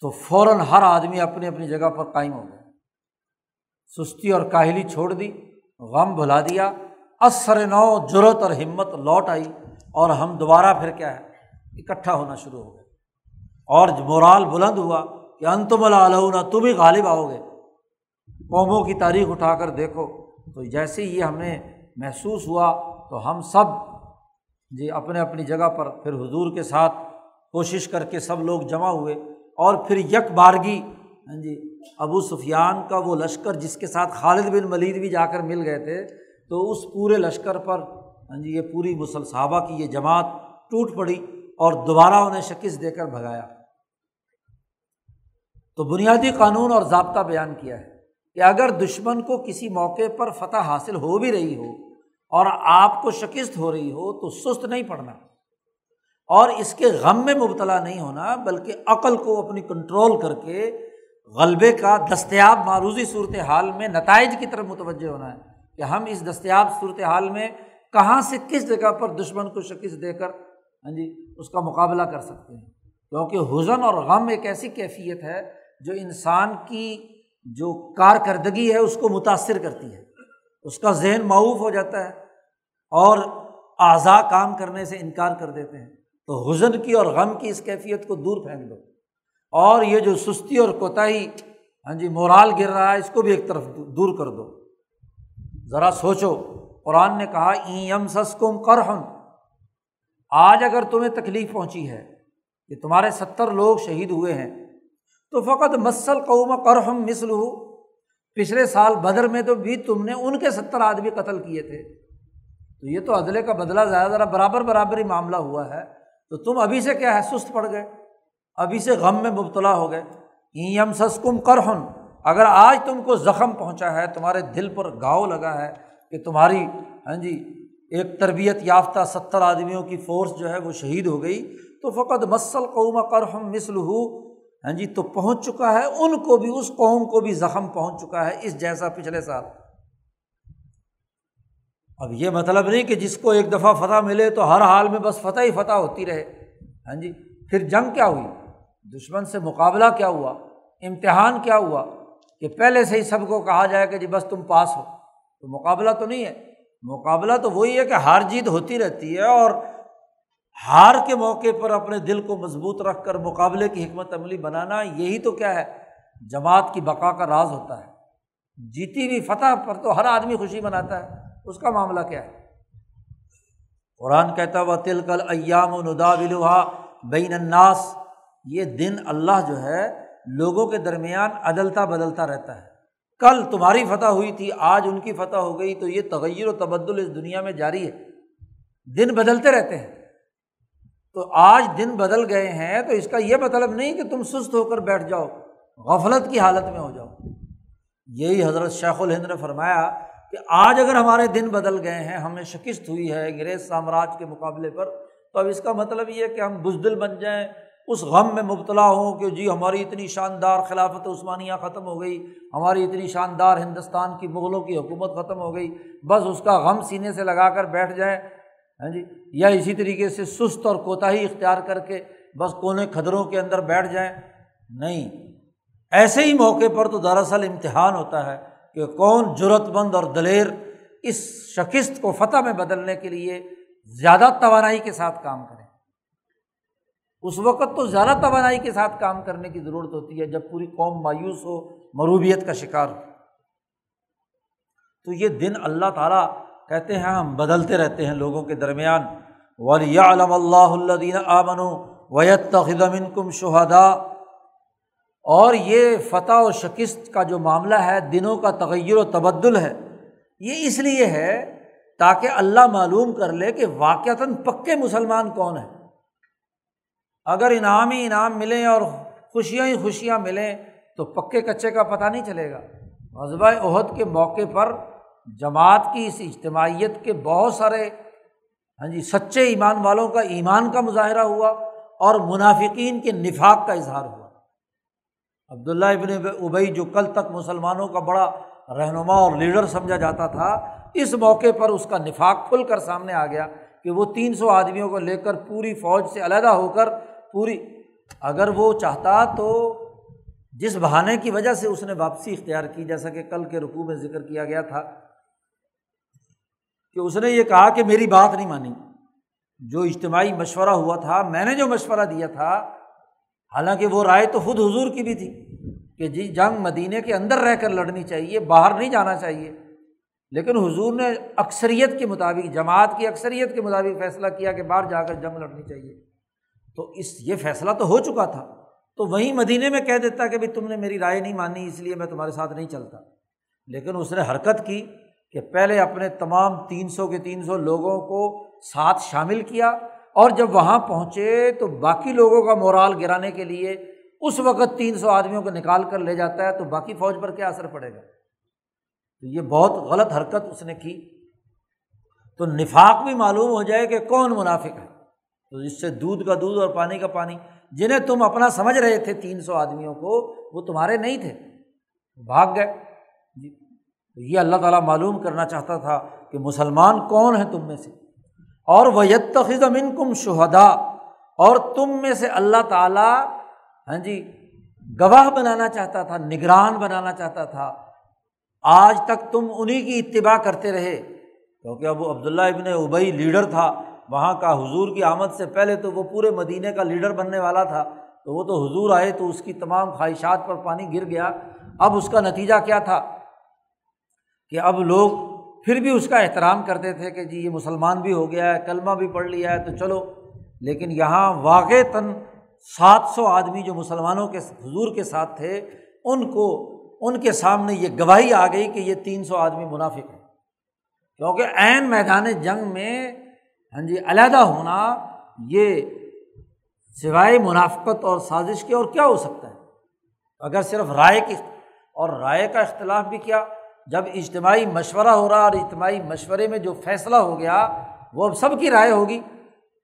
تو فوراً ہر آدمی اپنی اپنی جگہ پر قائم ہو گیا۔ سستی اور کاہلی چھوڑ دی، غم بھلا دیا، اثر نو جرت اور ہمت لوٹ آئی اور ہم دوبارہ پھر کیا ہے، اکٹھا ہونا شروع ہو گئے۔ اور مورال بلند ہوا کہ انتم اللہ تم ہی غالب آؤ گے۔ قوموں کی تاریخ اٹھا کر دیکھو تو جیسے ہی یہ ہمیں محسوس ہوا تو ہم سب جی اپنے اپنی جگہ پر پھر حضور کے ساتھ کوشش کر کے سب لوگ جمع ہوئے اور پھر یک بارگی ہاں جی ابو سفیان کا وہ لشکر جس کے ساتھ خالد بن ملید بھی جا کر مل گئے تھے، تو اس پورے لشکر پر ہاں جی یہ پوری مسل صحابہ کی یہ جماعت ٹوٹ پڑی اور دوبارہ انہیں شکست دے کر بھگایا۔ تو بنیادی قانون اور ضابطہ بیان کیا ہے کہ اگر دشمن کو کسی موقع پر فتح حاصل ہو بھی رہی ہو اور آپ کو شکست ہو رہی ہو تو سست نہیں پڑنا۔ اور اس کے غم میں مبتلا نہیں ہونا، بلکہ عقل کو اپنی کنٹرول کر کے غلبے کا دستیاب معروضی صورت حال میں نتائج کی طرف متوجہ ہونا ہے کہ ہم اس دستیاب صورت حال میں کہاں سے کس جگہ پر دشمن کو شکست دے کر ہاں جی اس کا مقابلہ کر سکتے ہیں۔ کیونکہ حزن اور غم ایک ایسی کیفیت ہے جو انسان کی جو کارکردگی ہے، اس کو متاثر کرتی ہے۔ اس کا ذہن معاوف ہو جاتا ہے اور اعضا کام کرنے سے انکار کر دیتے ہیں۔ تو حزن کی اور غم کی اس کیفیت کو دور پھینک دو۔ اور یہ جو سستی اور کوتاہی ہاں جی مورال گر رہا ہے، اس کو بھی ایک طرف دور کر دو۔ ذرا سوچو، قرآن نے کہا ایم سس کم کر ہم آج اگر تمہیں تکلیف پہنچی ہے کہ تمہارے ستر لوگ شہید ہوئے ہیں، تو فقط مسل قوم کر ہم مسل ہو پچھلے سال بدر میں تو بھی تم نے ان کے ستر آدمی قتل کیے تھے۔ تو یہ تو عدلے کا بدلہ زیادہ ذرا برابر برابر ہی معاملہ ہوا ہے۔ تو تم ابھی سے کیا ہے؟ سست پڑ گئے۔ ابھی سے غم میں مبتلا ہو گئے۔ ایم سسکم کرہن اگر آج تم کو زخم پہنچا ہے، تمہارے دل پر گاؤ لگا ہے کہ تمہاری ہاں جی ایک تربیت یافتہ ستر آدمیوں کی فورس جو ہے وہ شہید ہو گئی، تو فقط مسل قوم کرہم مسل ہو ہاں جی تو پہنچ چکا ہے، ان کو بھی، اس قوم کو بھی زخم پہنچ چکا ہے اس جیسا پچھلے سال۔ اب یہ مطلب نہیں کہ جس کو ایک دفعہ فتح ملے تو ہر حال میں بس فتح ہی فتح ہوتی رہے۔ ہاں جی پھر جنگ کیا ہوئی؟ دشمن سے مقابلہ کیا ہوا؟ امتحان کیا ہوا؟ کہ پہلے سے ہی سب کو کہا جائے کہ جی بس تم پاس ہو۔ تو مقابلہ تو نہیں ہے۔ مقابلہ تو وہی ہے کہ ہار جیت ہوتی رہتی ہے اور ہار کے موقع پر اپنے دل کو مضبوط رکھ کر مقابلے کی حکمت عملی بنانا، یہی تو کیا ہے؟ جماعت کی بقا کا راز ہوتا ہے۔ جیتی ہوئی فتح پر تو ہر آدمی خوشی مناتا ہے۔ اس کا معاملہ کیا ہے؟ قرآن کہتا وہ تل کل ایام و ندا بلوہا بین الناس۔ یہ دن اللہ جو ہے، لوگوں کے درمیان عدلتا بدلتا رہتا ہے۔ کل تمہاری فتح ہوئی تھی، آج ان کی فتح ہو گئی، تو یہ تغیر و تبدل اس دنیا میں جاری ہے۔ دن بدلتے رہتے ہیں۔ تو آج دن بدل گئے ہیں تو اس کا یہ مطلب نہیں کہ تم سست ہو کر بیٹھ جاؤ، غفلت کی حالت میں ہو جاؤ۔ یہی حضرت شیخ الہند نے فرمایا کہ آج اگر ہمارے دن بدل گئے ہیں، ہمیں شکست ہوئی ہے انگریز سامراج کے مقابلے پر، تو اب اس کا مطلب یہ ہے کہ ہم بزدل بن جائیں، اس غم میں مبتلا ہوں کہ جی ہماری اتنی شاندار خلافت عثمانیہ ختم ہو گئی، ہماری اتنی شاندار ہندوستان کی مغلوں کی حکومت ختم ہو گئی، بس اس کا غم سینے سے لگا کر بیٹھ جائیں۔ ہاں جی؟ یا اسی طریقے سے سست اور کوتاہی اختیار کر کے بس کونے کھدروں کے اندر بیٹھ جائیں۔ نہیں۔ ایسے ہی موقع پر تو دراصل امتحان ہوتا ہے کہ کون جرت مند اور دلیر اس شکست کو فتح میں بدلنے کے لیے زیادہ توانائی کے ساتھ کام کرے اس وقت تو زیادہ توانائی کے ساتھ کام کرنے کی ضرورت ہوتی ہے جب پوری قوم مایوس ہو، مروبیت کا شکار ہو۔ تو یہ دن اللہ تعالیٰ کہتے ہیں ہاں, ہم بدلتے رہتے ہیں لوگوں کے درمیان۔ ولی علم اللہ اللہ آمن ویت خدم کم شہدا اور یہ فتح و شکست کا جو معاملہ ہے، دنوں کا تغیر و تبدل ہے۔ یہ اس لیے ہے تاکہ اللہ معلوم کر لے کہ واقعتاً پکے مسلمان کون ہیں۔ اگر انعام ہی انعام ملیں اور خوشیاں ہی خوشیاں ملیں، تو پکے کچے کا پتہ نہیں چلے گا۔ غذبۂ عہد کے موقع پر جماعت کی اس اجتماعیت کے بہت سارے ہاں جی سچے ایمان والوں کا ایمان کا مظاہرہ ہوا اور منافقین کے نفاق کا اظہار ہوا۔ عبداللہ ابن ابئی جو کل تک مسلمانوں کا بڑا رہنما اور لیڈر سمجھا جاتا تھا، اس موقع پر اس کا نفاق کھل کر سامنے آ گیا کہ وہ تین سو آدمیوں کو لے کر پوری فوج سے علیحدہ ہو کر پوری، اگر وہ چاہتا تو جس بہانے کی وجہ سے اس نے واپسی اختیار کی، جیسا کہ کل کے رقوع میں ذکر کیا گیا تھا۔ کہ اس نے یہ کہا کہ میری بات نہیں مانی۔ جو اجتماعی مشورہ ہوا تھا، میں نے جو مشورہ دیا تھا، حالانکہ وہ رائے تو خود حضور کی بھی تھی کہ جی جنگ مدینے کے اندر رہ کر لڑنی چاہیے، باہر نہیں جانا چاہیے۔ لیکن حضور نے اکثریت کے مطابق، جماعت کی اکثریت کے مطابق فیصلہ کیا کہ باہر جا کر جنگ لڑنی چاہیے۔ تو اس، یہ فیصلہ تو ہو چکا تھا۔ تو وہیں مدینے میں کہہ دیتا کہ بھائی تم نے میری رائے نہیں مانی، اس لیے میں تمہارے ساتھ نہیں چلتا۔ لیکن اس نے حرکت کی۔ کہ پہلے اپنے تمام تین سو کے تین سو لوگوں کو ساتھ شامل کیا اور جب وہاں پہنچے تو باقی لوگوں کا مورال گرانے کے لیے اس وقت تین سو آدمیوں کو نکال کر لے جاتا ہے تو باقی فوج پر کیا اثر پڑے گا؟ تو یہ بہت غلط حرکت اس نے کی۔ تو نفاق بھی معلوم ہو جائے کہ کون منافق ہے۔ تو اس سے دودھ کا دودھ اور پانی کا پانی، جنہیں تم اپنا سمجھ رہے تھے تین سو آدمیوں کو، وہ تمہارے نہیں تھے۔ بھاگ گئے۔ جی۔ تو یہ اللہ تعالیٰ معلوم کرنا چاہتا تھا کہ مسلمان کون ہیں تم میں سے۔ اور وہ امن کم شہدا اور تم میں سے اللہ تعالیٰ ہاں جی گواہ بنانا چاہتا تھا، نگران بنانا چاہتا تھا۔ آج تک تم انہیں کی اتباع کرتے رہے۔ کیونکہ اب عبداللہ ابن ابئی لیڈر تھا، وہاں کا حضور کی آمد سے پہلے تو وہ پورے مدینے کا لیڈر بننے والا تھا۔ تو وہ تو حضور آئے تو اس کی تمام خواہشات پر پانی گر گیا۔ اب اس کا نتیجہ کیا تھا؟ کہ اب لوگ پھر بھی اس کا احترام کرتے تھے کہ جی یہ مسلمان بھی ہو گیا ہے، کلمہ بھی پڑھ لیا ہے، تو چلو۔ لیکن یہاں واقع تن سات سو آدمی جو مسلمانوں کے حضور کے ساتھ تھے، ان کو، ان کے سامنے یہ گواہی آ گئی کہ یہ تین سو آدمی منافق ہیں۔ کیونکہ عین میدان جنگ میں ہاں جی علیحدہ ہونا یہ سوائے منافقت اور سازش کے اور کیا ہو سکتا ہے؟ اگر صرف رائے کی، اور رائے کا اختلاف بھی کیا جب اجتماعی مشورہ ہو رہا اور اجتماعی مشورے میں جو فیصلہ ہو گیا، وہ اب سب کی رائے ہوگی۔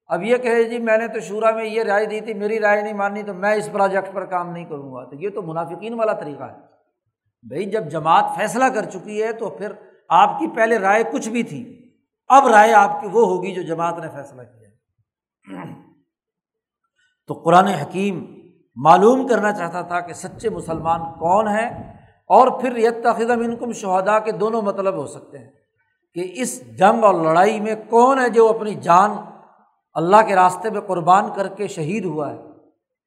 اب یہ کہے جی میں نے تو شورا میں یہ رائے دی تھی، میری رائے نہیں ماننی، تو میں اس پروجیکٹ پر کام نہیں کروں گا۔ تو یہ تو منافقین والا طریقہ ہے۔ بھائی، جب جماعت فیصلہ کر چکی ہے، تو پھر آپ کی پہلے رائے کچھ بھی تھی۔ اب رائے آپ کی وہ ہوگی جو جماعت نے فیصلہ کیا تو قرآن حکیم معلوم کرنا چاہتا تھا کہ سچے مسلمان کون ہیں۔ اور پھر یتخم انکم شہدا کے دونوں مطلب ہو سکتے ہیں کہ اس جنگ اور لڑائی میں کون ہے جو اپنی جان اللہ کے راستے میں قربان کر کے شہید ہوا ہے؟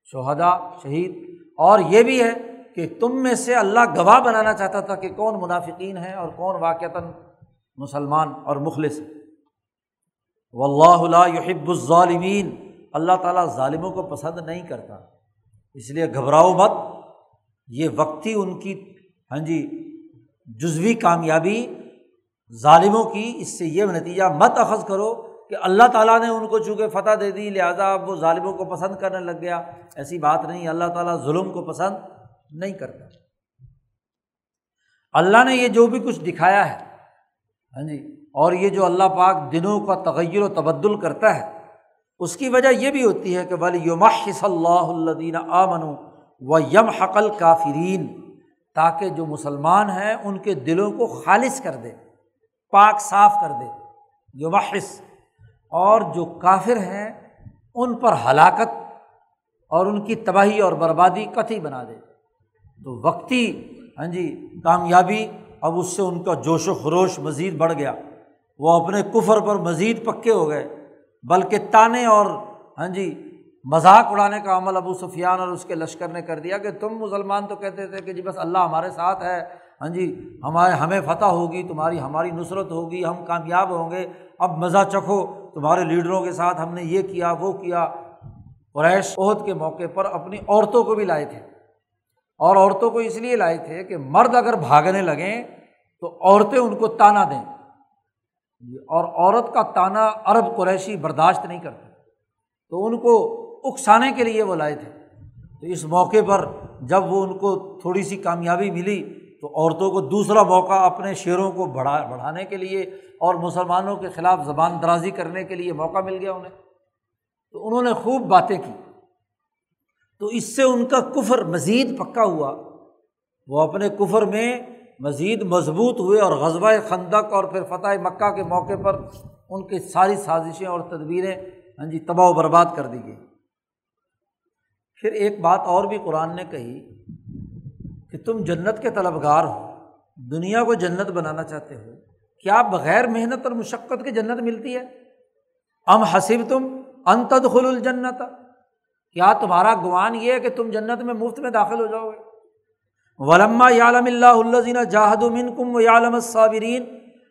شہدا شہید۔ اور یہ بھی ہے کہ تم میں سے اللہ گواہ بنانا چاہتا تھا کہ کون منافقین ہیں اور کون واقعتاً مسلمان اور مخلص و اللہ یحب الظالمین۔ اللہ تعالیٰ ظالموں کو پسند نہیں کرتا۔ اس لیے گھبراؤ مت۔ یہ وقتی ان کی ہاں جی جزوی کامیابی ظالموں کی، اس سے یہ نتیجہ مت اخذ کرو کہ اللہ تعالیٰ نے ان کو چونکہ فتح دے دی، لہٰذا اب وہ ظالموں کو پسند کرنے لگ گیا۔ ایسی بات نہیں، اللہ تعالیٰ ظلم کو پسند نہیں کرتا۔ اللہ نے یہ جو بھی کچھ دکھایا ہے ہاں جی اور یہ جو اللہ پاک دنوں کا تغیر و تبدل کرتا ہے، اس کی وجہ یہ بھی ہوتی ہے کہ ولی یوم صلی اللہ الدین آمن و یم حقل کافرین تاکہ جو مسلمان ہیں ان کے دلوں کو خالص کر دے، پاک صاف کر دے یومحص اور جو کافر ہیں، ان پر ہلاکت اور ان کی تباہی اور بربادی قطعی بنا دے۔ تو وقتی ہاں جی کامیابی، اب اس سے ان کا جوش و خروش مزید بڑھ گیا۔ وہ اپنے کفر پر مزید پکے ہو گئے، بلکہ تانے اور ہاں جی مذاق اڑانے کا عمل ابو سفیان اور اس کے لشکر نے کر دیا کہ تم مسلمان تو کہتے تھے کہ جی بس اللہ ہمارے ساتھ ہے۔ ہاں جی ہمارے ہمیں فتح ہوگی، تمہاری ہماری نصرت ہوگی، ہم کامیاب ہوں گے۔ اب مزہ چکھو، تمہارے لیڈروں کے ساتھ ہم نے یہ کیا، وہ کیا۔ قریش عہد کے موقع پر اپنی عورتوں کو بھی لائے تھے۔ اور عورتوں کو اس لیے لائے تھے کہ مرد اگر بھاگنے لگیں تو عورتیں ان کو تانا دیں۔ اور عورت کا تانا عرب قریشی برداشت نہیں کرتے۔ تو ان کو اکسانے کے لیے وہ لائے تھے۔ تو اس موقع پر جب وہ ان کو تھوڑی سی کامیابی ملی تو عورتوں کو دوسرا موقع اپنے شعروں کو بڑھا، بڑھانے کے لیے اور مسلمانوں کے خلاف زبان درازی کرنے کے لیے موقع مل گیا انہیں۔ تو انہوں نے خوب باتیں کی۔ تو اس سے ان کا کفر مزید پکا ہوا۔ وہ اپنے کفر میں مزید مضبوط ہوئے اور غزبۂ خندق اور پھر فتح مکہ کے موقع پر ان کی ساری سازشیں اور تدبیریں ہاں جی تباہ و برباد کر دی گئی پھر ایک بات اور بھی قرآن نے کہی کہ تم جنت کے طلبگار ہو، دنیا کو جنت بنانا چاہتے ہو، کیا بغیر محنت اور مشقت کی جنت ملتی ہے؟ ام حسب تم انتد خل الجنت؟ کیا تمہارا گوان یہ ہے کہ تم جنت میں مفت میں داخل ہو جاؤ گے؟ ولما یالم اللہ الزین جاہد المن کم و یالم صابرین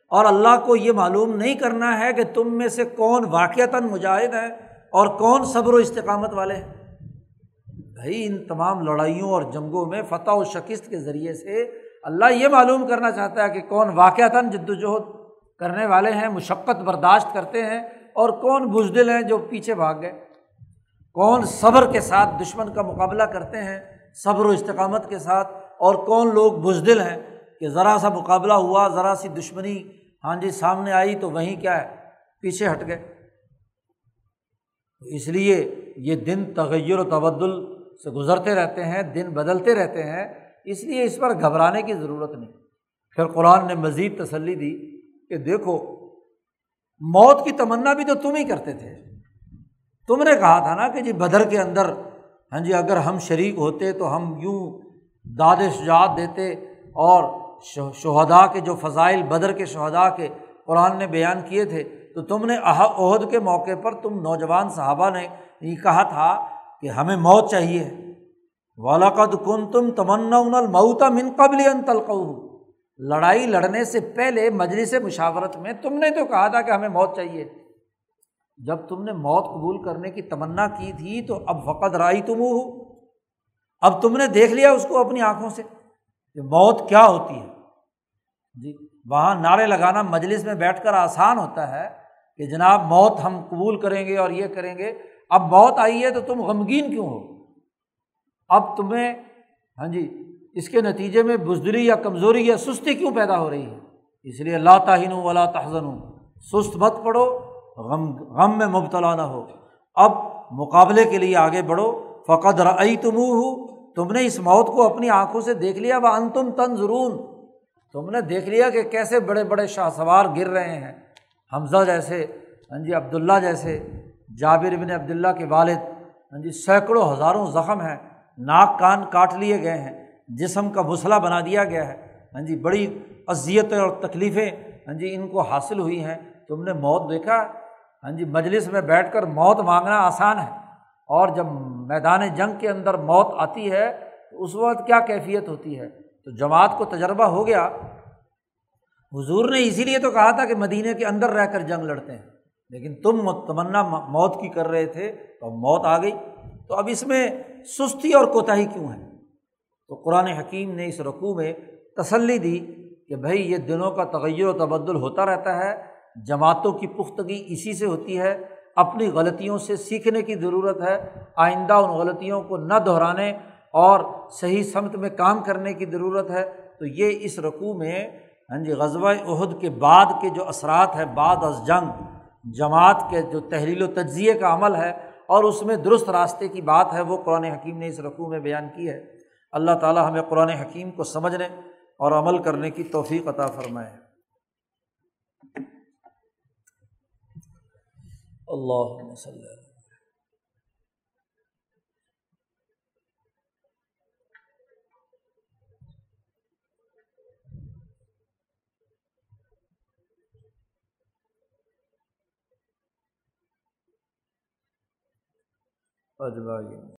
اور اللہ کو یہ معلوم نہیں کرنا ہے کہ تم میں سے کون واقعتاً مجاہد ہے اور کون صبر و استقامت والے ہیں۔ بھائی، ان تمام لڑائیوں اور جنگوں میں فتح و شکست کے ذریعے سے اللہ یہ معلوم کرنا چاہتا ہے کہ کون واقعتاً جد وجہد کرنے والے ہیں، مشقت برداشت کرتے ہیں اور کون بزدل ہیں جو پیچھے بھاگ گئے۔ کون صبر کے ساتھ دشمن کا مقابلہ کرتے ہیں صبر و استقامت کے ساتھ اور کون لوگ بزدل ہیں کہ ذرا سا مقابلہ ہوا، ذرا سی دشمنی ہاں جی سامنے آئی تو وہیں کیا ہے، پیچھے ہٹ گئے۔ اس لیے یہ دن تغیر و تبدل سے گزرتے رہتے ہیں، دن بدلتے رہتے ہیں، اس لیے اس پر گھبرانے کی ضرورت نہیں۔ پھر قرآن نے مزید تسلی دی کہ دیکھو، موت کی تمنا بھی تو تم ہی کرتے تھے۔ تم نے کہا تھا نا کہ جی بدر کے اندر ہاں جی اگر ہم شریک ہوتے تو ہم یوں داد شجاعت دیتے اور شہدا کے جو فضائل، بدر کے شہدا کے قرآن نے بیان کیے تھے، تو تم نے عہد کے موقع پر تم نوجوان صحابہ نے یہ کہا تھا کہ ہمیں موت چاہیے۔ والاقد کن تم تمنا المعتا من قبل ان تلقو لڑائی لڑنے سے پہلے مجلس مشاورت میں تم نے تو کہا تھا کہ ہمیں موت چاہیے۔ جب تم نے موت قبول کرنے کی تمنا کی تھی تو اب فقط رائی تم ہو اب تم نے دیکھ لیا اس کو اپنی آنکھوں سے کہ موت کیا ہوتی ہے۔ جی وہاں نعرے لگانا مجلس میں بیٹھ کر آسان ہوتا ہے کہ جناب موت ہم قبول کریں گے اور یہ کریں گے۔ اب موت آئی ہے تو تم غمگین کیوں ہو؟ اب تمہیں ہاں جی اس کے نتیجے میں بزدری یا کمزوری یا سستی کیوں پیدا ہو رہی ہے؟ اس لیے اللہ تعین ولا تحزن سست مت پڑھو غم غم میں مبتلا نہ ہو۔ اب مقابلے کے لیے آگے بڑھو۔ فقط رئی تم ہو تم نے اس موت کو اپنی آنکھوں سے دیکھ لیا۔ وہ ان تم تن تم نے دیکھ لیا کہ کیسے بڑے بڑے شاہ سوار گر رہے ہیں۔ حمزہ جیسے ہاں جی عبداللہ جیسے۔ جابر بن عبداللہ کے والد ہاں جی سینکڑوں ہزاروں زخم ہیں، ناک کان کاٹ لیے گئے ہیں، جسم کا بسلا بنا دیا گیا ہے۔ ہاں جی بڑی اذیتیں اور تکلیفیں ہاں جی ان کو حاصل ہوئی ہیں۔ تم نے موت دیکھا؟ ہاں جی مجلس میں بیٹھ کر موت مانگنا آسان ہے۔ اور جب میدان جنگ کے اندر موت آتی ہے، تو اس وقت کیا کیفیت ہوتی ہے؟ تو جماعت کو تجربہ ہو گیا۔ حضور نے اسی لیے تو کہا تھا کہ مدینے کے اندر رہ کر جنگ لڑتے ہیں۔ لیکن تم تمنا موت کی کر رہے تھے تو موت آ گئی۔ تو اب اس میں سستی اور کوتاہی کیوں ہے؟ تو قرآن حکیم نے اس رقوع میں تسلی دی کہ بھائی یہ دنوں کا تغیر و تبدل ہوتا رہتا ہے، جماعتوں کی پختگی اسی سے ہوتی ہے، اپنی غلطیوں سے سیکھنے کی ضرورت ہے، آئندہ ان غلطیوں کو نہ دہرانے اور صحیح سمت میں کام کرنے کی ضرورت ہے۔ تو یہ اس رقوع میں ہاں جی غزوہ عہد کے بعد کے جو اثرات ہیں، بعد از جنگ جماعت کے جو تحلیل و تجزیے کا عمل ہے اور اس میں درست راستے کی بات ہے، وہ قرآن حکیم نے اس رقوع میں بیان کی ہے۔ اللہ تعالیٰ ہمیں قرآن حکیم کو سمجھنے اور عمل کرنے کی توفیق عطا فرمائے۔ اللہ وسلم